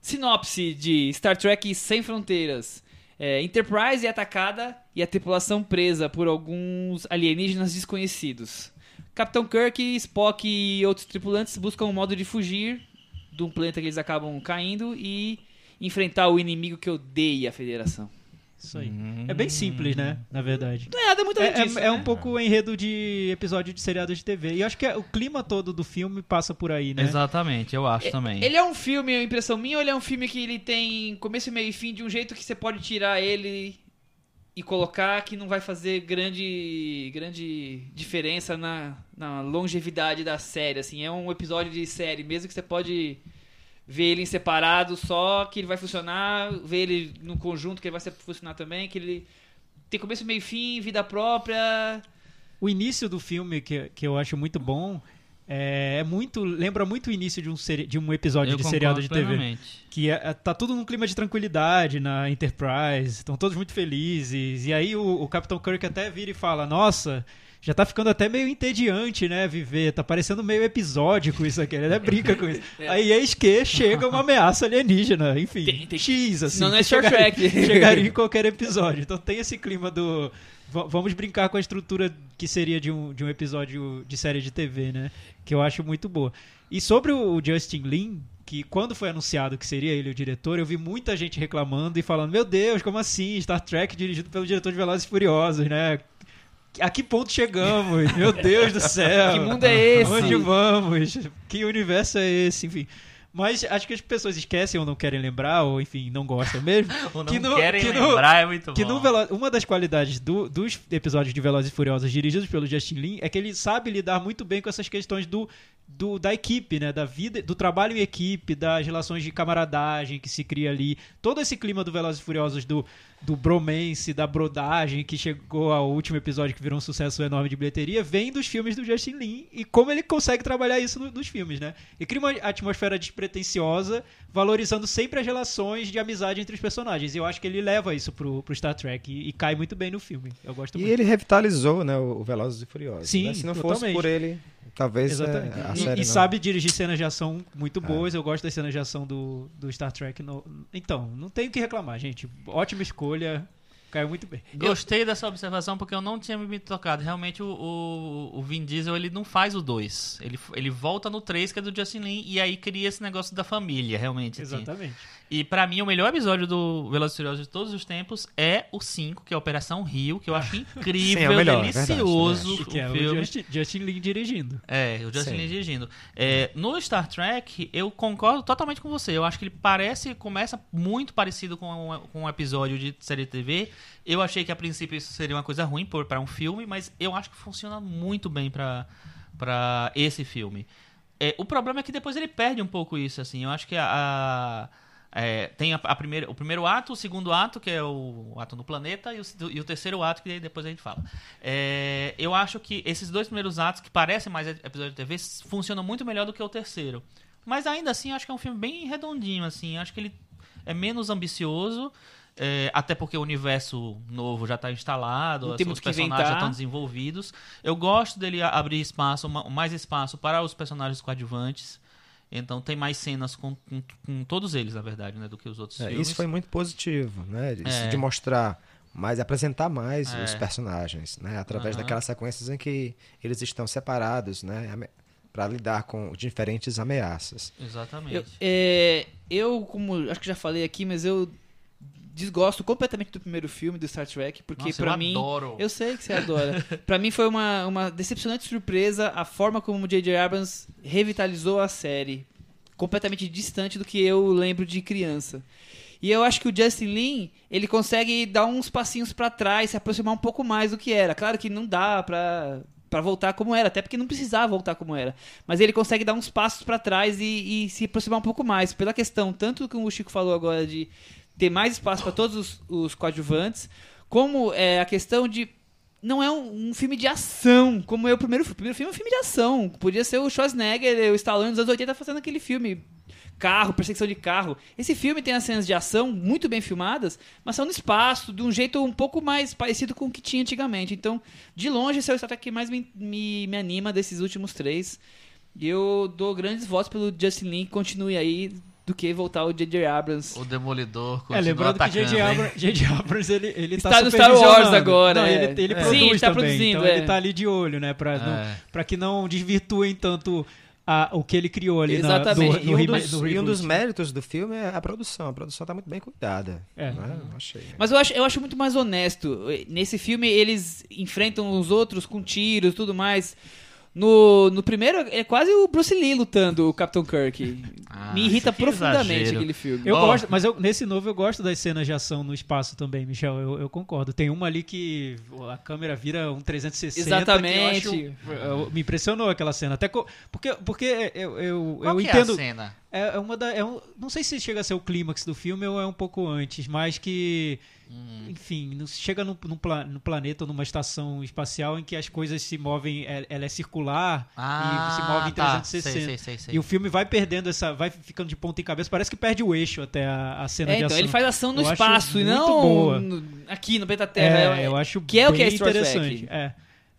Sinopse de Star Trek Sem Fronteiras. É, Enterprise é atacada e a tripulação presa por alguns alienígenas desconhecidos. Capitão Kirk, Spock e outros tripulantes buscam um modo de fugir de um planeta que eles acabam caindo e enfrentar o inimigo que odeia a Federação. Isso aí. É bem simples, né? Na verdade. Não é nada muito É, disso, é- é né? um pouco o enredo de episódio de seriado de TV. E eu acho que é- o clima todo do filme passa por aí, né? Exatamente, eu acho também. Ele é um filme, é uma impressão minha, ou ele é um filme que ele tem começo, meio e fim de um jeito que você pode tirar ele e colocar que não vai fazer grande, grande diferença na, na longevidade da série, assim. É um episódio de série, mesmo que você pode ver ele em separado só, que ele vai funcionar, ver ele no conjunto, que ele vai ser- funcionar também, que ele tem começo, meio e fim, vida própria... O início do filme, que, que eu acho muito bom, é, é muito. Lembra muito o início de um, seri- de um episódio eu de seriado de TV. plenamente. Que é, é- tá tudo num clima de tranquilidade na Enterprise, estão todos muito felizes. E aí o, o Capitão Kirk até vira e fala: Nossa, já tá ficando até meio entediante, né? Viver, tá parecendo meio episódico isso aqui. Ele até brinca com isso. Aí eis que chega uma ameaça alienígena, enfim. Tem- tem- X, assim. Senão não é Star chegaria- Trek. chegaria em qualquer episódio. Então tem esse clima do. va- Vamos brincar com a estrutura que seria de um, de um episódio de série de TV, né? Que eu acho muito boa. E sobre o o Justin Lin, que quando foi anunciado que seria ele o diretor, eu vi muita gente reclamando e falando: Meu Deus, como assim? Star Trek dirigido pelo diretor de Velozes e Furiosos, né? A que ponto chegamos? Meu Deus do céu! Que mundo é esse? Onde vamos? Que universo é esse? Enfim. Mas acho que as pessoas esquecem ou não querem lembrar, ou enfim, não gostam mesmo. Ou não que no- querem que no- lembrar, é muito Que bom. Velo- uma das qualidades do- dos episódios de Velozes e Furiosos dirigidos pelo Justin Lin é que ele sabe lidar muito bem com essas questões do do, da equipe, né? Da vida, do trabalho em equipe, das relações de camaradagem que se cria ali. Todo esse clima do Velozes e Furiosos do, do bromance, da brodagem, que chegou ao último episódio que virou um sucesso enorme de bilheteria, vem dos filmes do Justin Lin e como ele consegue trabalhar isso no- nos filmes, né? E cria uma atmosfera despretensiosa, valorizando sempre as relações de amizade entre os personagens. E eu acho que ele leva isso pro, pro Star Trek e, e cai muito bem no filme. Eu gosto E muito. ele revitalizou, né, o Velozes e Furiosos. Sim, né? Se não fosse totalmente. por ele, talvez é, a E- série e, não- sabe dirigir cenas de ação muito É. boas. Eu gosto das cenas de ação do, do Star Trek. no- Então, não tenho o que reclamar, gente. Ótima escolha. Caiu muito bem. Gostei dessa observação porque eu não tinha me tocado. Realmente o, o, o Vin Diesel ele não faz o 2. Ele, ele volta no 3, que é do Justin Lin, e aí cria esse negócio da família, realmente. assim. E pra mim, o melhor episódio do Velozes e Furiosos de todos os tempos é o 5, que é a Operação Rio, que eu acho incrível, Sim, é o melhor, é delicioso que é o o filme. Justin, Justin Lin dirigindo. É, o Justin Sim. Lin dirigindo. É, no Star Trek, eu concordo totalmente com você. Eu acho que ele parece, começa muito parecido com um, com um episódio de série de TV. Eu achei que a princípio isso seria uma coisa ruim por- pra um filme, mas eu acho que funciona muito bem pra pra esse filme. É, o problema é que depois ele perde um pouco isso, assim. Eu acho que a. a- é, tem a, a primeira, o primeiro ato, o segundo ato, que é o, ato no planeta, e o, e o terceiro ato, que depois a gente fala. É, eu acho que esses dois primeiros atos, que parecem mais episódio de TV, funcionam muito melhor do que o terceiro. Mas ainda assim, acho que é um filme bem redondinho, assim. Acho que ele é menos ambicioso. é, até porque o universo novo já está instalado, os o personagens já estão desenvolvidos. Eu gosto dele abrir espaço, ma- mais espaço para os personagens coadjuvantes. Então tem mais cenas com, com, com todos eles, na verdade, né, do que os outros É, filmes. isso foi muito positivo, né? Isso É. de mostrar mais, apresentar mais É. os personagens, né? Através Aham. daquelas sequências em que eles estão separados, né? Para lidar com diferentes ameaças. Exatamente. Eu, é, eu, como acho que já falei aqui, mas eu desgosto completamente do primeiro filme do Star Trek, porque eu mim. adoro. Eu sei que você adora. pra mim foi uma, uma decepcionante surpresa a forma como o J.J. Abrams revitalizou a série. Completamente distante do que eu lembro de criança. E eu acho que o Justin Lin, ele consegue dar uns passinhos pra trás, se aproximar um pouco mais do que era. Claro que não dá pra, pra voltar como era, até porque não precisava voltar como era. Mas ele consegue dar uns passos pra trás e, e se aproximar um pouco mais. Pela questão, tanto que o Chico falou agora de ter mais espaço para todos os, os coadjuvantes, como é, a questão de não é um, um filme de ação, como é o primeiro filme. O primeiro filme é um filme de ação. Podia ser o Schwarzenegger, o Stallone nos anos 80 fazendo aquele filme. Carro, perseguição de carro. Esse filme tem as cenas de ação muito bem filmadas, mas são no espaço, de um jeito um pouco mais parecido com o que tinha antigamente. Então, de longe, esse é o Star Trek que mais me, me, me anima desses últimos três. E eu dou grandes votos pelo Justin Lin continue aí do que voltar o J.J. Abrams. O Demolidor continua É, lembrando que atacando, J.J. hein? Abrams, J.J. Abrams, ele, ele Está tá no Star Wars agora, Não, é. ele, ele É. produz Sim, tá também, produzindo, então é. ele tá ali de olho, né? Pra, não, É. pra que não desvirtuem tanto a- o que ele criou ali na, Exatamente. do, E no, um, rema- dos, no e um dos méritos do filme é a produção. A produção tá muito bem cuidada. É. né? Eu achei. Mas eu acho, eu acho muito mais honesto. Nesse filme, eles enfrentam os outros com tiros e tudo mais. No, no primeiro, é quase o Bruce Lee lutando o Capitão Kirk. Ah, Me irrita que profundamente exagero. aquele filme. Eu Ó. gosto, mas eu- nesse novo eu gosto das cenas de ação no espaço também, Michel. Eu, eu concordo. Tem uma ali que a câmera vira um 360. Exatamente. Que eu acho, eu- me impressionou aquela cena. Até co- porque, porque eu, eu, Qual eu que entendo. é a cena? É, é uma da, é um, não sei se chega a ser o clímax do filme ou é um pouco antes, mas que, Hum. enfim, chega no, no, pla- no planeta ou numa estação espacial em que as coisas se movem, é- ela é circular e se move em tá. 360. Sei, sei, sei, sei. E o filme vai perdendo essa, vai ficando de ponta em cabeça, parece que perde o eixo até a, a cena É, de então, ação. ele faz ação no Eu espaço e não boa. no- aqui no planeta Terra. É, eu acho que é o que bem é interessante. É.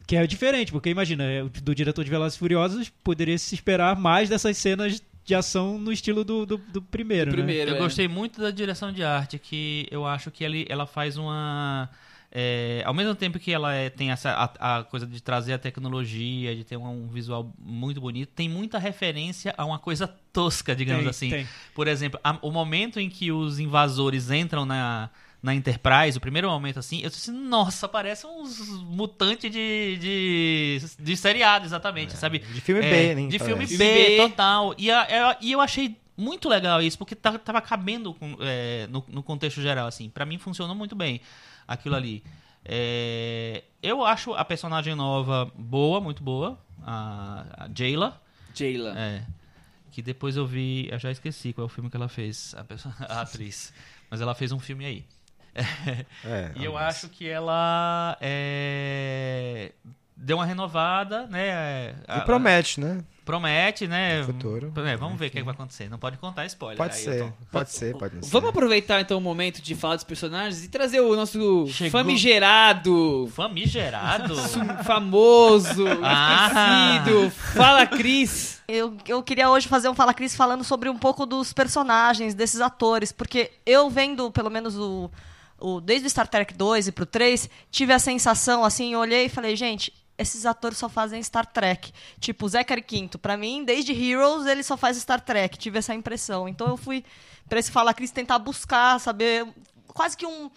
Que é diferente, porque imagina, é, do diretor de Velozes e Furiosos, poderia se esperar mais dessas cenas de ação no estilo do, do, do primeiro, né? Primeiro, Eu é. gostei muito da direção de arte, que eu acho que ele, ela faz uma. é, ao mesmo tempo que ela é- tem essa a, a coisa de trazer a tecnologia, de ter um, um visual muito bonito, tem muita referência a uma coisa tosca, digamos Tem, assim. tem. Por exemplo, a- o momento em que os invasores entram na, na Enterprise, o primeiro momento assim, eu disse, nossa, parece uns mutantes de, de, de seriado, exatamente, sabe? De filme É, B, né? De filme. B, total. E, a- é- e eu achei muito legal isso, porque tava, tava cabendo com- é, no, no contexto geral, assim. Pra mim funcionou muito bem aquilo ali. É, eu acho a personagem nova boa, muito boa, a, a Jayla. Jayla. É. Que depois eu vi. Eu já esqueci qual é o filme que ela fez, a, pessoa- a atriz. Mas ela fez um filme aí. É, E eu acho que ela é, deu uma renovada, né? E A- promete, né? Promete, né? Futuro. É, vamos ver o que, que vai acontecer. Não pode contar spoiler. Pode aí, ser, Elton. pode ser, pode não ser. Vamos aproveitar então o momento de falar dos personagens e trazer o nosso Chegou. famigerado, Famigerado? famoso, Ah. esquecido. Fala, Cris. Eu, eu queria hoje fazer um Fala Cris falando sobre um pouco dos personagens, desses atores, porque eu vendo, pelo menos, o, o desde o Star Trek 2 e pro 3, tive a sensação, assim, olhei e falei, gente, esses atores só fazem Star Trek. Tipo, o Zachary Quinto, pra mim, desde Heroes, ele só faz Star Trek. Tive essa impressão. Então eu fui pra esse Fala Cris tentar buscar, saber, quase que um...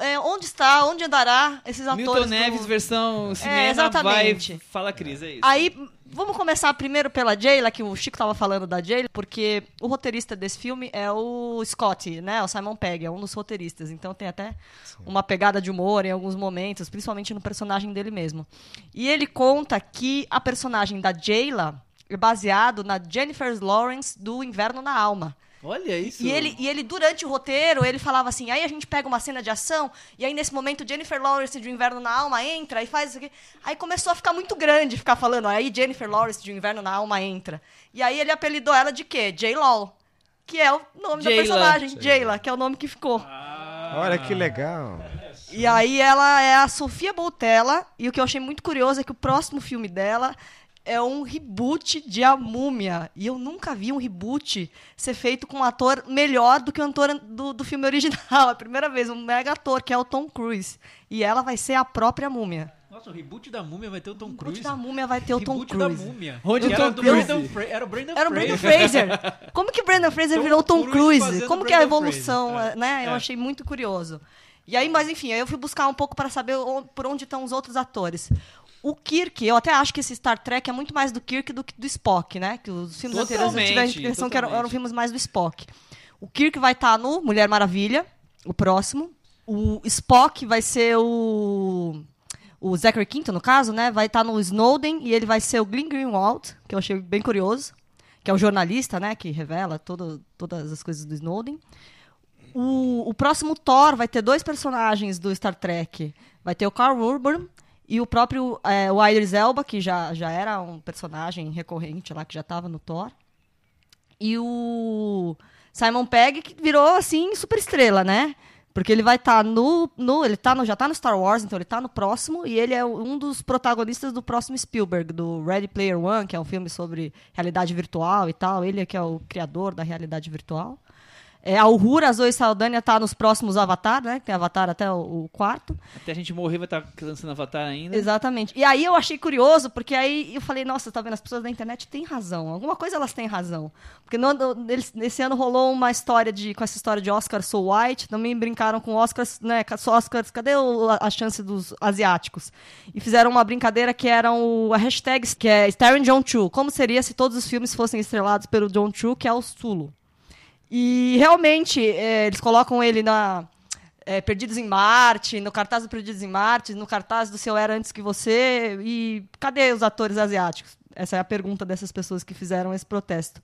é, onde está, onde andará esses atores Milton do- Neves, versão cinema, exatamente. vai. Fala, Cris, é isso. Aí, vamos começar primeiro pela Jayla, que o Chico tava falando da Jayla, porque o roteirista desse filme é o Scott, né? O Simon Pegg, é um dos roteiristas. Então tem até uma pegada de humor em alguns momentos, principalmente no personagem dele mesmo. E ele conta que a personagem da Jayla é baseado na Jennifer Lawrence do Inverno na Alma. Olha isso. E ele, e ele, durante o roteiro, ele falava assim, aí a gente pega uma cena de ação, e aí nesse momento Jennifer Lawrence de Um Inverno na Alma entra e faz isso aqui. Aí começou a ficar muito grande, ficar falando, aí Jennifer Lawrence de Um Inverno na Alma entra. E aí ele apelidou ela de quê? J-Law, que é o nome da personagem, Jayla, que é o nome que ficou. Olha que legal. E aí ela é a Sofia Boutella, e o que eu achei muito curioso é que o próximo filme dela é um reboot de A Múmia. E eu nunca vi um reboot ser feito com um ator melhor do que o ator do, do filme original. É a primeira vez, um mega ator, que é o Tom Cruise. E ela vai ser a própria Múmia. Nossa, o reboot da Múmia vai ter o Tom O Cruise. reboot da Múmia vai ter o Tom Reboot da Cruise. Múmia. Onde o era Tom do Cruise? Brandon Fra- Era o Brandon Era o Fraser. Brandon Fraser. Como que Brandon Fraser Tom virou Tom Cruise Cruise? Como que é a evolução, Fraser, né? Eu é. achei muito curioso. E aí, mas enfim, aí eu fui buscar um pouco para saber o- por onde estão os outros atores. O Kirk, eu até acho que esse Star Trek é muito mais do Kirk do que do Spock, né? Que os filmes anteriores eu tive a Totalmente, impressão que eram, eram filmes mais do Spock. O Kirk vai estar no Mulher Maravilha, o próximo. O Spock vai ser o o Zachary Quinto, no caso, né? Vai estar no Snowden e ele vai ser o Glenn Greenwald, que eu achei bem curioso, que é o jornalista, né? Que revela todo, todas as coisas do Snowden. O, o próximo Thor vai ter dois personagens do Star Trek. Vai ter o Carl Urban e o próprio é, o Idris Elba, que já, já era um personagem recorrente lá, que já estava no Thor. E o Simon Pegg, que virou, assim, super estrela, né? Porque ele vai estar no, no. Ele tá no, já tá no Star Wars, então ele tá no próximo, e ele é um dos protagonistas do próximo Spielberg, do Ready Player One, que é um filme sobre realidade virtual e tal. Ele é que é o criador da realidade virtual. É, a Uhura, a Zoe Saldanha tá nos próximos Avatar, né? Tem Avatar até o, o quarto. Até a gente morrer vai estar lançando Avatar ainda. Exatamente. E aí eu achei curioso, porque aí eu falei, nossa, tá vendo? As pessoas da internet têm razão. Alguma coisa elas têm razão. Porque no, no- nesse ano rolou uma história de. com essa história de Oscar So White. Também brincaram com Oscars, né? Oscars, cadê o- a, chance dos asiáticos? E fizeram uma brincadeira que era o, a hashtag que é Starring John Chu. Como seria se todos os filmes fossem estrelados pelo John Chu, que é o Sulo. E realmente, é, eles colocam ele na. é, Perdidos em Marte, no cartaz do Perdidos em Marte, no cartaz do Seu Era Antes Que Você. E cadê os atores asiáticos? Essa é a pergunta dessas pessoas que fizeram esse protesto.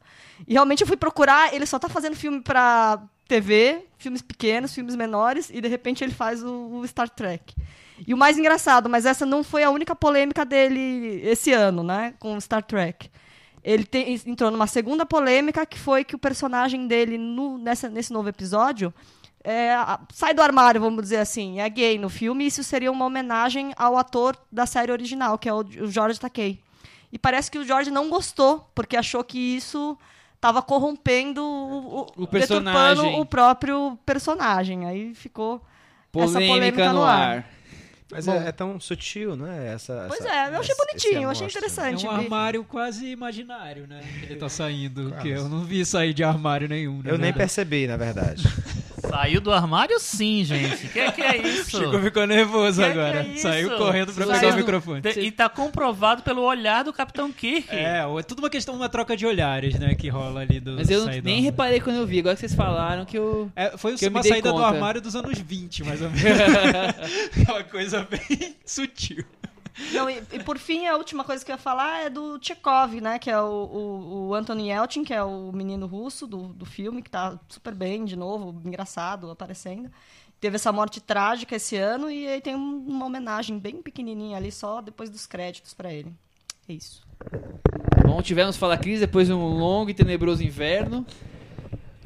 E realmente eu fui procurar, ele só tá fazendo filme pra TV, filmes pequenos, filmes menores, e de repente ele faz o, o Star Trek. E o mais engraçado, mas essa não foi a única polêmica dele esse ano, né? Com o Star Trek. Ele tem- entrou numa segunda polêmica, que foi que o personagem dele, no- nessa- nesse novo episódio, é, sai do armário, vamos dizer assim, é gay no filme, e isso seria uma homenagem ao ator da série original, que é o, o George Takei. E parece que o George não gostou, porque achou que isso estava corrompendo o, O personagem. o próprio personagem. Aí ficou essa Polêmica, polêmica no ar. Mas é, é tão sutil, né? Essa, Pois essa- é, eu achei esse- bonitinho, eu achei. É interessante. um armário quase imaginário, né? Ele tá saindo. Quase. Que eu não vi sair de armário nenhum. Eu nem percebi, na verdade. Saiu do armário sim, gente. Que que é isso? Chico ficou nervoso Que que agora. é isso? Saiu correndo pra Saiu pegar o do- microfone. E tá comprovado pelo olhar do Capitão Kirk. É, é tudo uma questão, uma troca de olhares, né? Que rola ali do. Mas eu do nem armário. reparei quando eu vi. Agora que vocês falaram que eu. É, foi que eu me uma dei saída do conta. armário dos anos 20, mais ou menos. Aquela coisa bem sutil. Não, e, e por fim, a última coisa que eu ia falar é do Chekhov, né? Que é o, o, o Anthony Yelchin, que é o menino russo do, do filme, que tá super bem, de novo, engraçado, aparecendo. Teve essa morte trágica esse ano e aí tem um- uma homenagem bem pequenininha ali, só depois dos créditos pra ele. É isso. Bom, tivemos Fala Cris depois de um longo e tenebroso inverno.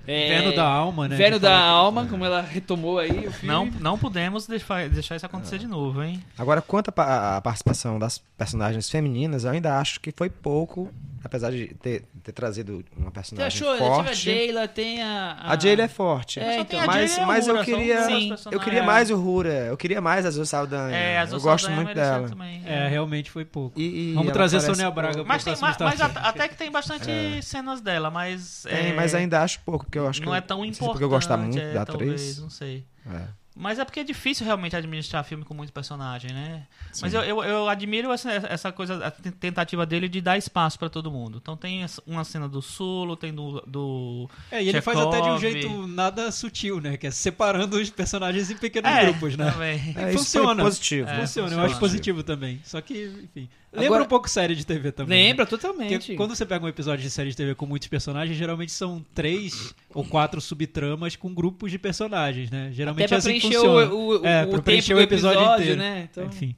É, Inverno da alma, né? Inverno da alma, como ela retomou aí o filme. Não, não podemos deixar, deixar isso acontecer de novo, hein? Agora, quanto à participação das personagens femininas, eu ainda acho que foi pouco, apesar de ter, ter trazido uma Você personagem achou? Tive forte. a Jayla, tem a... A Jayla é forte. É, então. tem a mas a mas eu queria, Sim. eu queria mais o Rura, eu queria mais a Azul Saldanha. É, as eu duas gosto Saldanha muito dela. Também. É, realmente foi pouco. E- e Vamos trazer parece Sônia Braga Mas, tem, mas at- até que tem bastante cenas dela, mas. Tem, é, mas ainda acho pouco, porque eu acho que não eu- é tão não importante. porque eu gosto muito é, da talvez, atriz. não sei. É. Mas é porque é difícil realmente administrar filme com muito personagem, né? Mas eu, eu, eu admiro essa, essa coisa, a tentativa dele de dar espaço pra todo mundo. Então tem uma cena do Sulo, tem do. do É, e ele faz até de um Chekhov. jeito nada sutil, né? Que é separando os personagens em pequenos É, grupos, né? também. É, isso funciona. foi positivo. É, Funciona, eu funciona. acho positivo também. Só que, enfim. Lembra Agora- um pouco série de TV também. Lembra né? totalmente. Porque quando você pega um episódio de série de TV com muitos personagens, geralmente são três ou quatro subtramas com grupos de personagens, né? Geralmente Até pra é assim preencher funciona. o, o, é, o pra tempo preencher do o episódio, inteiro. né? Então... Enfim.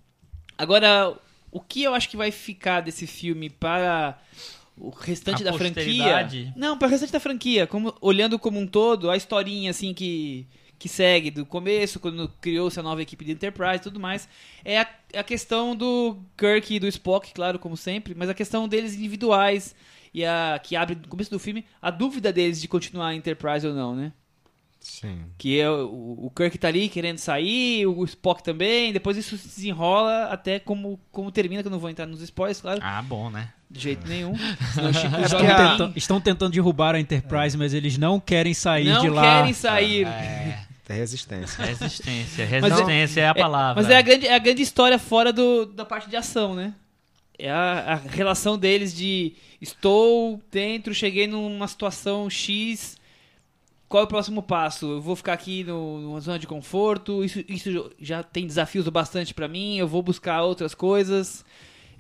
Agora, o que eu acho que vai ficar desse filme para o restante A da franquia? Não, para o restante da franquia, como, olhando como um todo, a historinha assim que que segue do começo, quando criou-se a nova equipe de Enterprise e tudo mais, é a, a questão do Kirk e do Spock, claro, como sempre, mas a questão deles individuais e a que abre no começo do filme a dúvida deles de continuar a Enterprise ou não, né? Sim. Que é o, o Kirk tá ali querendo sair, o Spock também, depois isso se desenrola até como, como termina, que eu não vou entrar nos spoilers, claro, Ah, bom, né? de jeito nenhum. Estão, tentando, estão tentando derrubar a Enterprise, mas eles não querem sair Não de lá. querem sair. É, Tem resistência. resistência. Mas Resistência é, a palavra. Mas é a grande, é a grande história fora do, da parte de ação, né? É a, a relação deles de estou dentro, cheguei numa situação X, qual é o próximo passo? Eu vou ficar aqui no, numa zona de conforto, isso, isso já tem desafios o bastante pra mim, eu vou buscar outras coisas,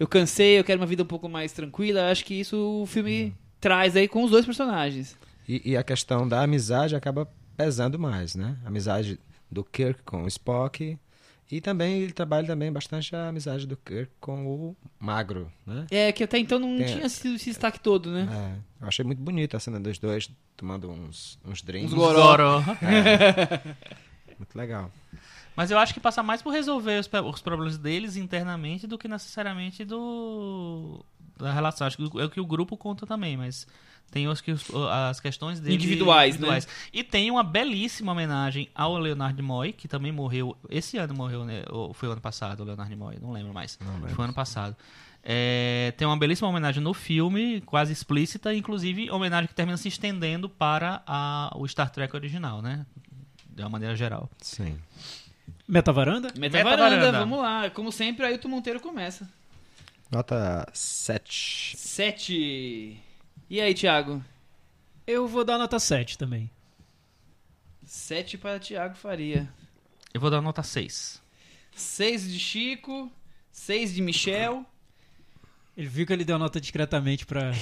eu cansei, eu quero uma vida um pouco mais tranquila, acho que isso o filme traz aí com os dois personagens. E, e a questão da amizade acaba pesando mais, né? A amizade do Kirk com o Spock. E também ele trabalha também bastante a amizade do Kirk com o Magro, né? É, que até então não Tem- tinha esse, esse destaque todo, né? É, eu achei muito bonita a cena dos dois tomando uns, uns drinks. Uns goró. Goró. Muito legal. Mas eu acho que passa mais por resolver os, os problemas deles internamente do que necessariamente do da relação. Acho que é o que o grupo conta também, mas tem os que as questões deles Individuais, né? E tem uma belíssima homenagem ao Leonard Nimoy, que também morreu esse ano morreu, né? Ou foi o ano passado, o Leonard Nimoy, não lembro mais. Não lembro. Foi ano passado. É, tem uma belíssima homenagem no filme, quase explícita, inclusive homenagem que termina se estendendo para a- o Star Trek original, né? De uma maneira geral. Sim. Metavaranda? Metavaranda, Metavaranda. vamos lá. Como sempre, Ailton Monteiro começa. Nota 7. Sete. E aí, Thiago? Eu vou dar nota 7 também. Sete para Thiago Faria. Eu vou dar nota 6. Seis de Chico. Seis de Michel. Ele viu que ele deu nota discretamente pra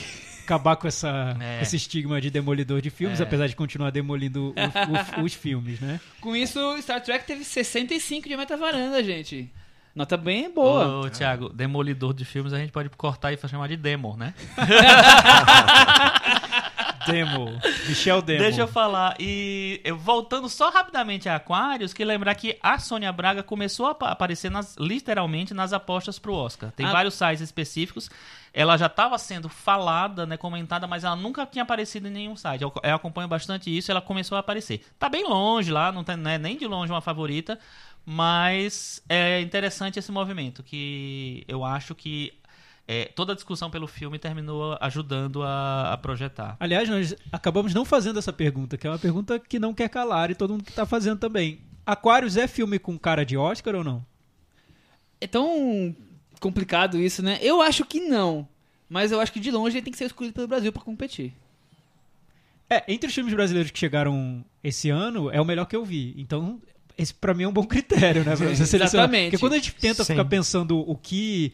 acabar com essa, É. esse estigma de demolidor de filmes, É. apesar de continuar demolindo o- o- os filmes, né? Com isso, Star Trek teve 65 de Metavaranda, gente. Nota bem boa. Ô, Thiago, demolidor de filmes a gente pode cortar e chamar de demo, né? Demo. Michel Demo. Deixa eu falar. E eu, voltando só rapidamente a Aquarius, que lembrar que a Sônia Braga começou a apa- aparecer nas- literalmente nas apostas pro Oscar. Tem Ah. vários sites específicos. Ela já estava sendo falada, né, comentada, mas ela nunca tinha aparecido em nenhum site. Eu, eu acompanho bastante isso, ela começou a aparecer. Tá bem longe lá, não, tem, não é nem de longe uma favorita, mas é interessante esse movimento, que eu acho que é, toda a discussão pelo filme terminou ajudando a, a projetar. Aliás, nós acabamos não fazendo essa pergunta, que é uma pergunta que não quer calar e todo mundo que tá fazendo também. Aquarius é filme com cara de Oscar ou não? É tão complicado isso, né? Eu acho que não. Mas eu acho que de longe ele tem que ser escolhido pelo Brasil pra competir. É, entre os filmes brasileiros que chegaram esse ano, é o melhor que eu vi. Então, esse pra mim é um bom critério, né? Pra você selecionar. Exatamente. Porque quando a gente tenta Sim. ficar pensando o que.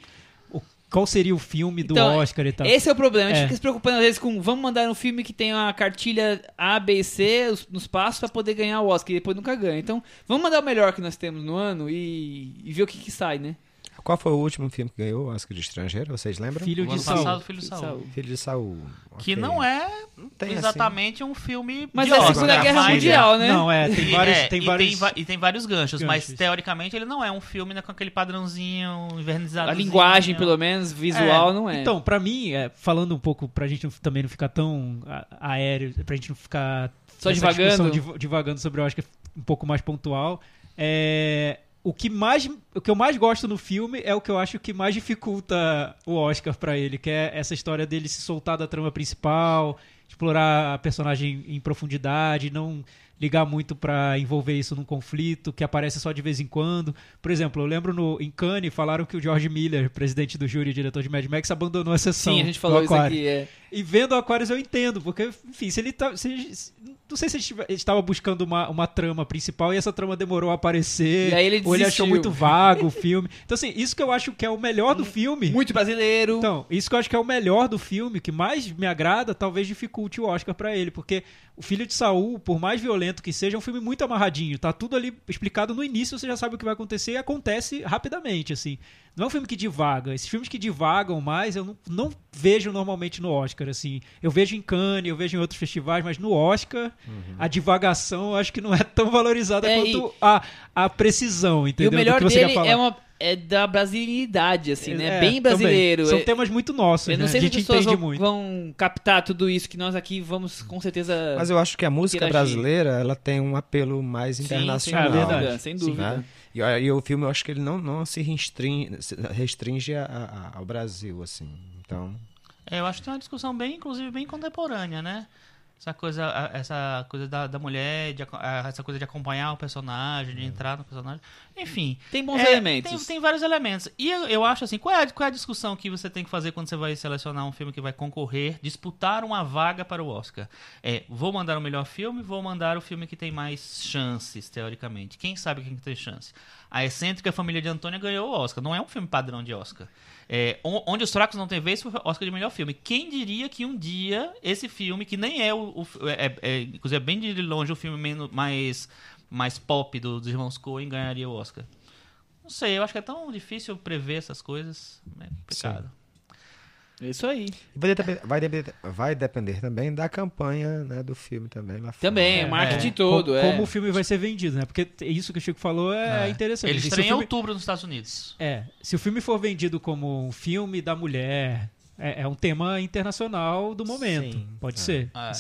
o- qual seria o filme do Então, Oscar e tal. Esse é o problema. A gente É. fica se preocupando às vezes com vamos mandar um filme que tem uma cartilha A, B e C os- nos passos pra poder ganhar o Oscar e depois nunca ganha. Então, vamos mandar o melhor que nós temos no ano e, e ver o que, que sai, né? Qual foi o último filme que ganhou o Oscar de estrangeiro? Vocês lembram? Filho de Saul. passado, Filho de Saul. Filho de Saul. Que Ok. não é tem, assim, exatamente um filme Mas de é a Segunda Guerra mas- Mundial, né? Não, é, tem vários. É, tem e, vários tem, e tem vários ganchos, mas ganchos. teoricamente ele não é um filme né, com aquele padrãozinho invernizado. A linguagem, pelo menos, visual, não é. Então, pra mim, é, falando um pouco, pra gente também não ficar tão aéreo, pra gente não ficar Só divagando. div- divagando sobre o Oscar um pouco mais pontual, é, o que mais o que eu mais gosto no filme é o que eu acho que mais dificulta o Oscar pra ele, que é essa história dele se soltar da trama principal, explorar a personagem em profundidade, não ligar muito pra envolver isso num conflito que aparece só de vez em quando. Por exemplo, eu lembro no em Cannes falaram que o George Miller, presidente do júri e diretor de Mad Max, abandonou a sessão. Sim, a gente falou isso aqui. É. E vendo o Aquarius eu entendo, porque, enfim, se ele tá. se- não sei se ele estava buscando uma, uma trama principal e essa trama demorou a aparecer. E aí ele ou ele achou muito vago o filme. Então, assim, isso que eu acho que é o melhor do filme. Muito brasileiro. Então, isso que eu acho que é o melhor do filme, que mais me agrada, talvez dificulte o Oscar pra ele, porque o Filho de Saul, por mais violento que seja, é um filme muito amarradinho, tá tudo ali explicado no início, você já sabe o que vai acontecer e acontece rapidamente, assim. Não é um filme que divaga. Esses filmes que divagam mais, eu não, não vejo normalmente no Oscar, assim. Eu vejo em Cannes, eu vejo em outros festivais, mas no Oscar, a divagação eu acho que não é tão valorizada É, quanto a, a precisão, e entendeu? o melhor dele falar. é, uma, é da brasileidade, assim, né? É, Bem também. brasileiro. São É- temas muito nossos, Eu não né? sei a se gente as pessoas entende vão, muito. vão captar tudo isso que nós aqui vamos com certeza. Mas eu acho que a música interagir. brasileira ela tem um apelo mais Sim, internacional. É verdade. Sem Sim. dúvida. né? E, e o filme eu acho que ele não, não se restringe, restringe a- a- ao Brasil, assim. Então, É, eu acho que tem uma discussão bem, inclusive, bem contemporânea, né? Essa coisa, essa coisa da, da mulher, de essa coisa de acompanhar o personagem, de entrar no personagem. Enfim. Tem bons é, elementos. Tem, tem vários elementos. E eu, eu acho assim, qual é, a, qual é a discussão que você tem que fazer quando você vai selecionar um filme que vai concorrer, disputar uma vaga para o Oscar? É, vou mandar o melhor filme, vou mandar o filme que tem mais chances, teoricamente. Quem sabe quem que tem chance? A excêntrica família de Antônia ganhou o Oscar. Não é um filme padrão de Oscar. É, On- Onde os Fracos Não Têm Vez foi o Oscar de melhor filme. Quem diria que um dia esse filme, que nem é o. o- é, é, inclusive, é bem de longe o filme menos, mais, mais pop do- dos irmãos Coen, ganharia o Oscar? Não sei, eu acho que é tão difícil prever essas coisas. É complicado. É isso aí. vai depender, vai depender, vai depender também da campanha né, do filme também lá fora. Também, É, o marketing é. todo. como, é. como o filme vai ser vendido, né? Porque isso que o Chico falou é, É. interessante. Ele estreia em outubro nos Estados Unidos. É, se o filme for vendido como um filme da mulher, é, é um tema internacional do momento. Sim. Pode É. ser. É.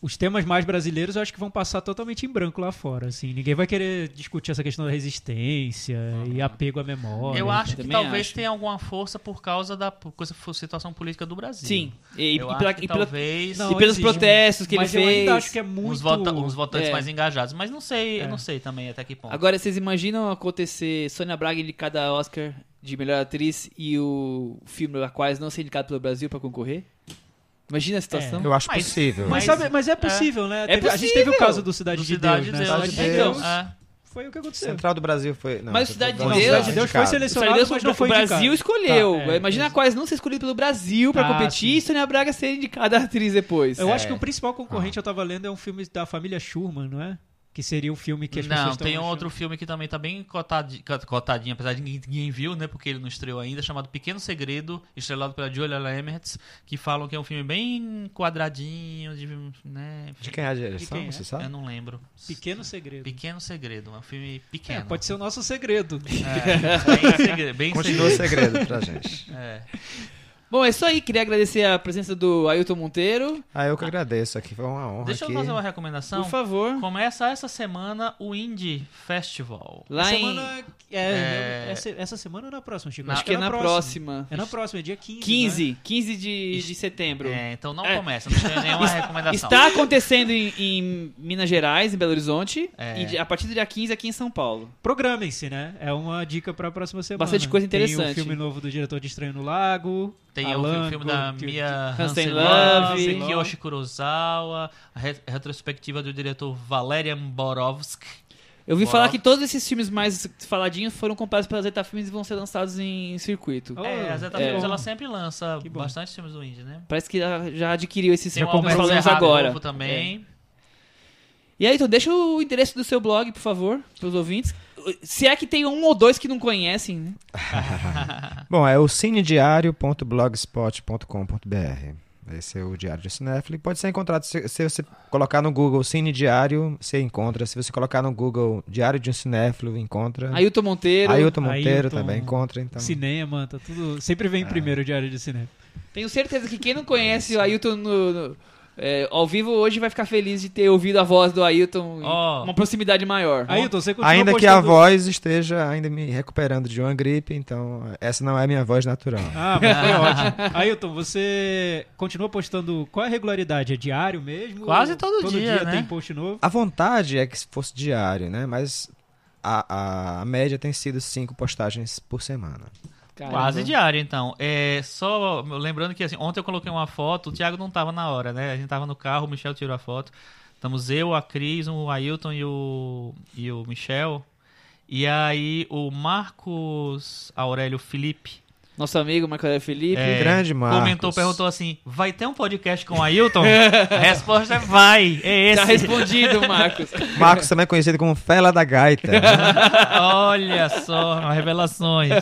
Os temas mais brasileiros eu acho que vão passar totalmente em branco lá fora. Assim, ninguém vai querer discutir essa questão da resistência e apego à memória. Eu acho que também talvez acho. tenha alguma força por causa da coisa, situação política do Brasil. Sim. E, eu e pela- e talvez Não, e pelos existe. protestos que Mas ele eu ainda fez. acho que é muito. uns, vota- uns votantes É. mais engajados. Mas não sei, É. eu não sei também até que ponto. Agora, vocês imaginam acontecer Sônia Braga indicada a Oscar de melhor atriz e o filme Aquarius não ser indicado pelo Brasil pra concorrer? Imagina a situação. Eu acho Mas- possível. Mas, Mas- sabe, mas é possível, né? É Teve- A gente teve o possível. caso do Cidade Do de Cidade Deus, de né? Deus. Cidade de Então, Deus é. foi o que aconteceu. Central do Brasil foi. Não, Mas Central Cidade do de Brasil Deus- Deus foi selecionado, Deus, mas não foi o Brasil indicado. escolheu. Tá, é, Imagina a isso. Aquarius não ser escolhido pelo Brasil pra Ah, competir sim. e Sônia Braga ser indicada a atriz depois. Eu É. acho que o principal concorrente eu tava lendo é um filme da família Schurman, não é? Que seria o filme que as pessoas Não, tem um outro filme que também tá bem cotadi- cot- cotadinho, apesar de ninguém, ninguém viu, né? Porque ele não estreou ainda, chamado Pequeno Segredo, estrelado pela Julia Lemmertz, que falam que é um filme bem quadradinho, de, né? De quem é a direção, quem é? você sabe? Eu não lembro. Pequeno Segredo. Pequeno Segredo, é um filme É, pequeno. pode ser o nosso segredo. É, bem segredo. Bem Continua segredo. segredo pra gente. É. Bom, é isso aí. Queria agradecer a presença do Ailton Monteiro. Ah, eu que agradeço aqui, foi uma honra Deixa eu aqui. fazer uma recomendação. Por favor. Começa essa semana o Indie Festival. Lá em... semana, é, É. Essa, essa semana ou na próxima, Chico? Na- Acho que é na próxima. É na próxima, é dia 15. 15. né? 15 de, de setembro. É, então não É. começa, não tem nenhuma recomendação. Está acontecendo em, em Minas Gerais, em Belo Horizonte. É. E a partir do dia 15 aqui em São Paulo. Programem-se, né? É uma dica pra próxima semana. Bastante coisa Tem o interessante. filme novo do diretor de Estranho no Lago. Tem Alan, o filme da Mia Hansen Love. Kiyoshi Kurosawa, a re- retrospectiva do diretor Valerian Borovsk. Eu ouvi Boa. falar que todos esses filmes mais faladinhos foram comprados pela Zeta Filmes e vão ser lançados em circuito. Oh, É, a Zeta que Filmes ela sempre lança bastante filmes do indie, né? Parece que já, já adquiriu esses filmes que falamos agora. novo também. E aí, então, deixa o endereço do seu blog, por favor, pros ouvintes. Se é que tem um ou dois que não conhecem, né? Bom, é o cinediario.blogspot.com.br. Esse é o Diário de Cinéfilo. E pode ser encontrado, se, se você colocar no Google Cine Diário, você encontra. Se você colocar no Google Diário de um Cinéfilo, encontra. Ailton Monteiro. Ailton Monteiro Ailton, também encontra. Então. Cinema, tá tudo. Sempre vem primeiro o diário de cinema. Tenho certeza que quem não conhece o Ailton no- no- é, ao vivo hoje vai ficar feliz de ter ouvido a voz do Ailton em uma proximidade maior. Ailton, você continua Ainda que a voz esteja ainda me recuperando de uma gripe, então essa não é a minha voz natural. Ah, mas foi ótimo. Ailton, você continua postando. Qual é a regularidade? É diário mesmo? Quase Ou todo dia, né? tem post novo? A vontade é que fosse diário, né? Mas a, a, a média tem sido cinco postagens por semana. Caramba. Quase diário, então. É, só lembrando que assim, ontem eu coloquei uma foto, o Thiago não tava na hora, né? A gente tava no carro, o Michel tirou a foto. Estamos eu, a Cris, o Ailton e o, e o Michel. E aí o Marcos Aurélio Felipe Nosso amigo Marco Aurélio Felipe. É, Grande Marcos. comentou, perguntou assim: vai ter um podcast com o Ailton? a resposta é vai, é Tá esse. respondido, Marcos. Marcos também é conhecido como Fela da Gaita. Olha só, revelações.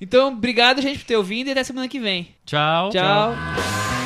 Então, obrigado, gente, por ter ouvido e até semana que vem. Tchau. Tchau.